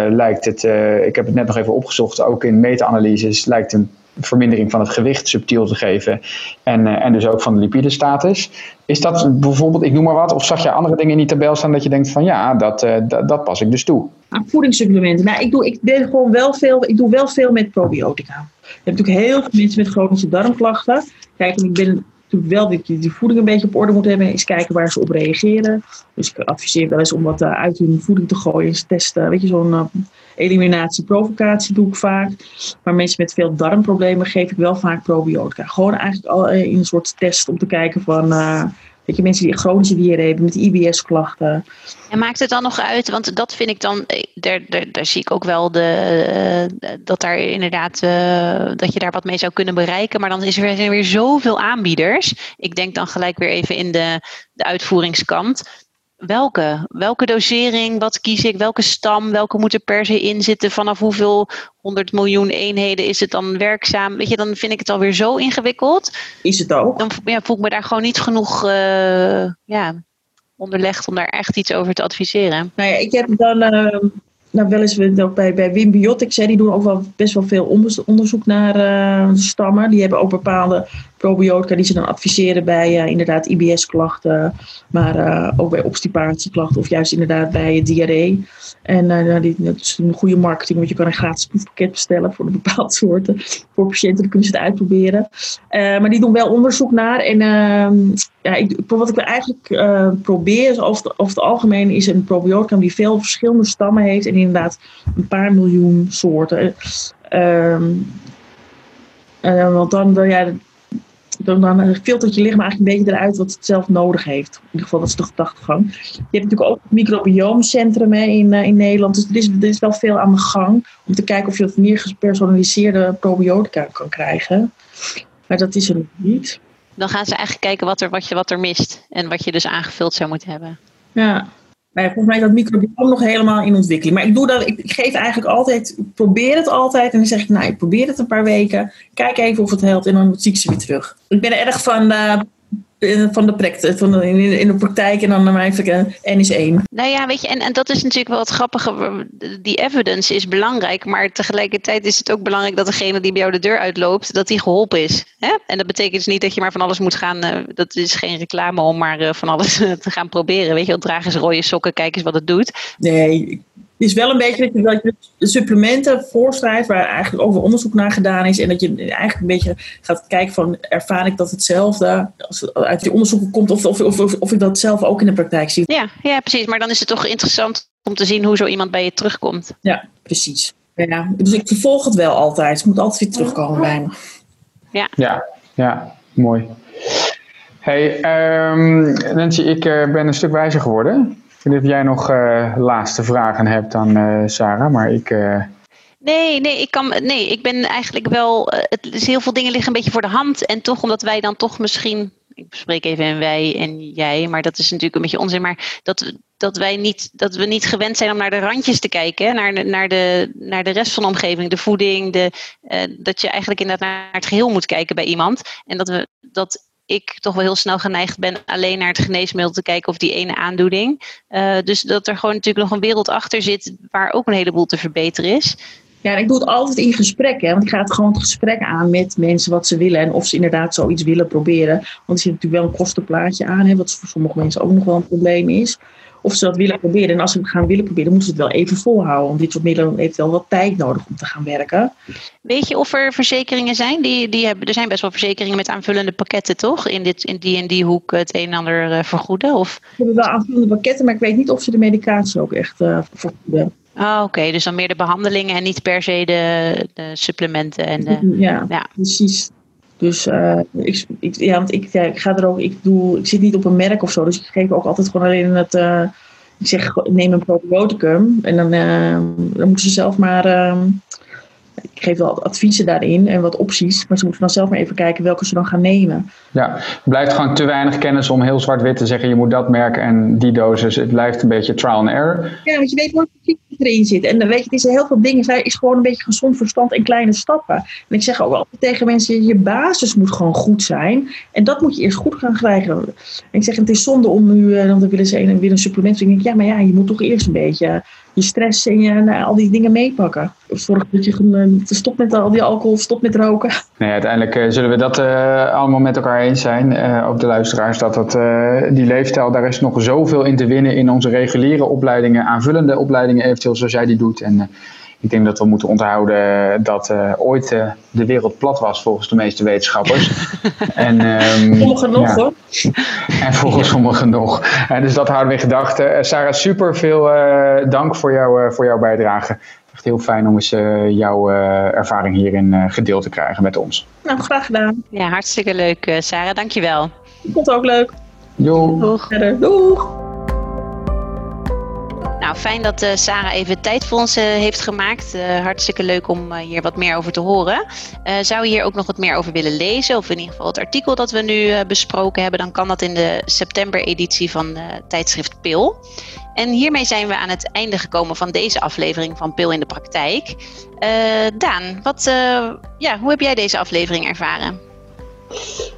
lijkt het, ik heb het net nog even opgezocht, ook in meta-analyses, lijkt een vermindering van het gewicht subtiel te geven. En, en dus ook van de lipidestatus. Is dat bijvoorbeeld, ik noem maar wat, of zag je andere dingen in die tabel staan dat je denkt van ja, dat, uh, dat, dat, pas ik dus toe? voedingssupplementen. Nou, ik doe, ik ben gewoon wel veel, ik doe wel veel met probiotica. Je hebt natuurlijk heel veel mensen met chronische darmklachten. Kijk, ik ben wel dat je die voeding een beetje op orde moet hebben. Eens kijken waar ze op reageren. Dus ik adviseer wel eens om wat eh, uit hun voeding te gooien. Eens testen, weet je, zo'n uh, eliminatie, provocatie doe ik vaak. Maar mensen met veel darmproblemen geef ik wel vaak probiotica. Gewoon eigenlijk al in een soort test om te kijken van Weet je, mensen die chronische diarree hebben met IBS-klachten. En maakt het dan nog uit, want dat vind ik dan, eh, daar, daar, zie ik ook wel de, eh, dat daar inderdaad, uh, dat je daar wat mee zou kunnen bereiken. Maar dan is er weer zoveel aanbieders. Ik denk dan gelijk weer even in de, de uitvoeringskant welke? Welke dosering? Wat kies ik? Welke stam? Welke moet er per se in zitten? Vanaf hoeveel 100 miljoen eenheden is het dan werkzaam? Weet je, dan vind ik het alweer zo ingewikkeld. Is het ook? Dan ja, voel ik me daar gewoon niet genoeg uh, ja, onderlegd om daar echt iets over te adviseren. Nou ja, ik heb dan. Uh, nou, wel eens ook bij, bij Wim Biotics, hè, die doen ook wel best wel veel onderzoek naar uh, stammen. Die hebben ook bepaalde probiotica die ze dan adviseren bij uh, inderdaad IBS-klachten, maar uh, ook bij obstipatieklachten of juist inderdaad bij diarree. En uh, die, dat is een goede marketing, want je kan een gratis proefpakket bestellen voor een bepaalde (laughs) soorten. Voor patiënten, dan kunnen ze het uitproberen. maar die doen wel onderzoek naar. En ehm, ja, ik, wat ik eigenlijk probeer, is over, het algemeen, is een probiotica die veel verschillende stammen heeft. En inderdaad een paar miljoen soorten. Um, want dan, ja, dan, dan filtert je lichaam eigenlijk een beetje eruit wat het zelf nodig heeft. In ieder geval, dat is de gedachtegang. Je hebt natuurlijk ook het microbioomcentrum in, uh, in Nederland. Dus er is, er is wel veel aan de gang om te kijken of je wat meer gepersonaliseerde probiotica kan krijgen. Maar dat is er nog niet. Dan gaan ze eigenlijk kijken wat er, wat je, wat er mist en wat je dus aangevuld zou moeten hebben. Ja, volgens mij is dat microbiome nog helemaal in ontwikkeling. Maar ik, doe dat, ik geef eigenlijk altijd, ik probeer het altijd. En dan zeg ik, nou, ik probeer het een paar weken. Kijk even of het helpt en dan zie ik ze weer terug. Ik ben er erg van, uh, van de, praktijk, van de, in, in, de praktijk en dan eigenlijk N is één. Nou ja, weet je, en, en dat is natuurlijk wel het grappige. Die evidence is belangrijk, maar tegelijkertijd is het ook belangrijk dat degene die bij jou de deur uitloopt, dat die geholpen is. Hè? En dat betekent dus niet dat je maar van alles moet gaan. Uh, dat is geen reclame om maar uh, van alles (laughs) te gaan proberen. Weet je, draag eens rode sokken, kijk eens wat het doet. Nee, het is wel een beetje dat je supplementen voorschrijft waar eigenlijk over onderzoek naar gedaan is. En dat je eigenlijk een beetje gaat kijken van ervaar ik dat hetzelfde als het uit die onderzoeken komt of, of, of, of ik dat zelf ook in de praktijk zie. Ja, ja, precies. Maar dan is het toch interessant om te zien hoe zo iemand bij je terugkomt. Ja, precies. Ja, dus ik vervolg het wel altijd. Het moet altijd weer terugkomen bij me. Ja, ja, ja mooi. Hey, um, Nancy, ik uh, ben een stuk wijzer geworden. Weet niet of jij nog uh, laatste vragen hebt dan uh, Sarah, maar ik... Uh... Nee, nee, ik kan, nee, ik ben eigenlijk wel. Het is heel veel dingen liggen een beetje voor de hand. En toch, omdat wij dan toch misschien. Ik spreek even in wij en jij, maar dat is natuurlijk een beetje onzin. Maar dat, dat wij niet, dat we niet gewend zijn om naar de randjes te kijken. Naar de, naar de, naar de rest van de omgeving, de voeding. De, dat je eigenlijk inderdaad naar het geheel moet kijken bij iemand. En dat we dat ik toch wel heel snel geneigd ben alleen naar het geneesmiddel te kijken of die ene aandoening. Uh, dus dat er gewoon natuurlijk nog een wereld achter zit waar ook een heleboel te verbeteren is. Ja, en ik doe het altijd in gesprek, hè, want ik ga het gewoon het gesprek aan met mensen wat ze willen en of ze inderdaad zoiets willen proberen. Want er zit natuurlijk wel een kostenplaatje aan, hè, wat voor sommige mensen ook nog wel een probleem is of ze dat willen proberen. En als ze het gaan willen proberen, moeten ze het wel even volhouden. Want dit soort middelen heeft wel wat tijd nodig om te gaan werken. Weet je of er verzekeringen zijn? Die, die hebben, er zijn best wel verzekeringen met aanvullende pakketten, toch? In, dit, in die en die hoek het een en ander uh, vergoeden? Of? We hebben wel aanvullende pakketten, maar ik weet niet of ze de medicatie ook echt uh, vergoeden. Ah, oké. Dus dan meer de behandelingen en niet per se de, de supplementen. En de, ja, ja, precies. Dus uh, ik, ik, ja, want ik, ja, ik ga er ook, ik doe, ik zit niet op een merk of zo, dus ik geef ook altijd gewoon alleen het, uh, ik zeg neem een probioticum en dan, uh, dan moeten ze zelf maar, ik geef wel adviezen daarin en wat opties, maar ze moeten dan zelf maar even kijken welke ze dan gaan nemen. Ja, het blijft gewoon te weinig kennis om heel zwart-wit te zeggen je moet dat merken en die dosis. Het blijft een beetje trial and error. Ja, want je weet nooit erin zit. En dan weet je, het is heel veel dingen. Het is gewoon een beetje gezond verstand en kleine stappen. En ik zeg ook altijd tegen mensen, je basis moet gewoon goed zijn. En dat moet je eerst goed gaan krijgen. En ik zeg, het is zonde om nu, uh, dan willen ze weer een supplement. ik denk, ja, maar ja, je moet toch eerst een beetje je stress en je, nou, al die dingen meepakken. Zorg dat je uh, stopt met al die alcohol, stopt met roken. (laughs) Nee, uiteindelijk uh, zullen we dat uh, allemaal met elkaar eens zijn. ook de luisteraars, dat, dat die leefstijl, daar is nog zoveel in te winnen in onze reguliere opleidingen, aanvullende opleidingen eventueel zoals jij die doet. En ik denk dat we moeten onthouden dat uh, ooit uh, de wereld plat was volgens de meeste wetenschappers. (laughs) en, um, sommigen nog hoor. En volgens sommigen nog. En dus dat houden we in gedachten. Uh, Sarah, super veel dank voor, jou, voor jouw bijdrage. Echt heel fijn om eens jouw ervaring hierin gedeeld te krijgen met ons. Nou, graag gedaan. Ja, hartstikke leuk Sarah, dankjewel. Ik vond het ook leuk. Jo. Doeg. Verder. Doeg! Nou, fijn dat uh, Sarah even tijd voor ons uh, heeft gemaakt. Uh, hartstikke leuk om hier wat meer over te horen. zou je hier ook nog wat meer over willen lezen, of in ieder geval het artikel dat we nu besproken hebben, dan kan dat in de september-editie van tijdschrift Pil. En hiermee zijn we aan het einde gekomen van deze aflevering van Pil in de Praktijk. Daan, wat, ja, hoe heb jij deze aflevering ervaren?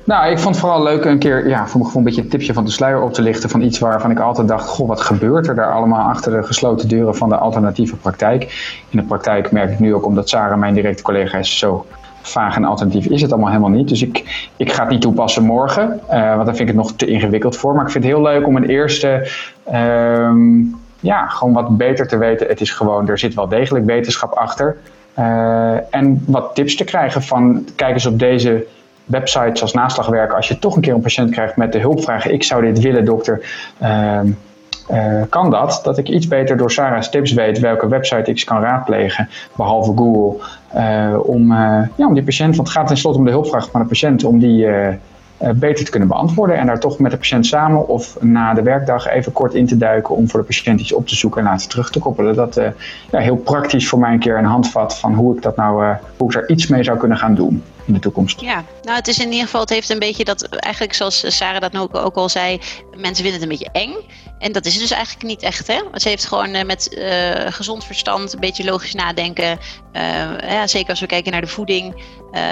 Nou, ik vond het vooral leuk een keer, ja, voor een beetje een tipje van de sluier op te lichten van iets waarvan ik altijd dacht, goh, wat gebeurt er daar allemaal achter de gesloten deuren van de alternatieve praktijk? In de praktijk merk ik nu ook, omdat Sarah mijn directe collega is, zo vaag en alternatief is het allemaal helemaal niet. Dus ik, ik ga het niet toepassen morgen, uh, want daar vind ik het nog te ingewikkeld voor. Maar ik vind het heel leuk om een eerste, uh, ja, gewoon wat beter te weten. Het is gewoon, er zit wel degelijk wetenschap achter. Uh, en wat tips te krijgen van, kijk eens op deze websites als naslagwerk, als je toch een keer een patiënt krijgt met de hulpvraag: Ik zou dit willen, dokter. Uh, uh, kan dat, dat ik iets beter door Sarah's tips weet welke website ik kan raadplegen, behalve Google, uh, om, ja, om die patiënt, want het gaat tenslotte om de hulpvraag van de patiënt, om die beter te kunnen beantwoorden en daar toch met de patiënt samen of na de werkdag even kort in te duiken om voor de patiënt iets op te zoeken en later terug te koppelen. Dat ja, heel praktisch voor mij een keer een handvat van hoe ik dat nou, hoe ik daar iets mee zou kunnen gaan doen in de toekomst. Ja, nou het is in ieder geval, het heeft een beetje dat, eigenlijk zoals Sarah dat ook, ook al zei, mensen vinden het een beetje eng. En dat is dus eigenlijk niet echt. Hè? Want ze heeft gewoon uh, met uh, gezond verstand, een beetje logisch nadenken. Uh, ja, zeker als we kijken naar de voeding,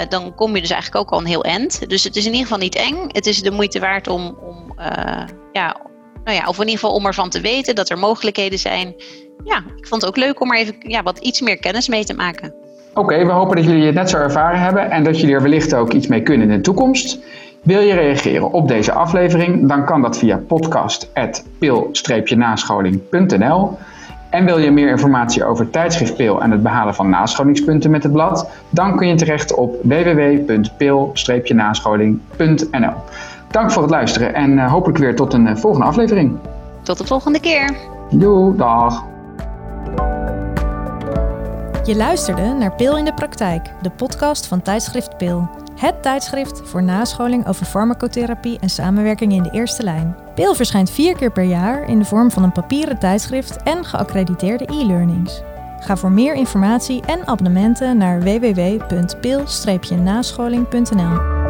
dan kom je dus eigenlijk ook al een heel end. Dus het is in ieder geval niet eng. Het is de moeite waard om, om ja, nou ja, of in ieder geval om ervan te weten dat er mogelijkheden zijn. Ja, ik vond het ook leuk om er even ja, wat iets meer kennis mee te maken. Oké, we hopen dat jullie het net zo ervaren hebben en dat jullie er wellicht ook iets mee kunnen in de toekomst. Wil je reageren op deze aflevering, dan kan dat via podcast.pil-nascholing.nl. En wil je meer informatie over tijdschrift Pil en het behalen van nascholingspunten met het blad, dan kun je terecht op www.pil-nascholing.nl. Dank voor het luisteren en eh, hopelijk weer tot een eh, volgende aflevering. Tot de volgende keer. Doei, dag. Je luisterde naar Pil in de Praktijk, de podcast van tijdschrift Pil. Het tijdschrift voor nascholing over farmacotherapie en samenwerking in de eerste lijn. Pil verschijnt vier keer per jaar in de vorm van een papieren tijdschrift en geaccrediteerde e-learnings. Ga voor meer informatie en abonnementen naar www.pil-nascholing.nl.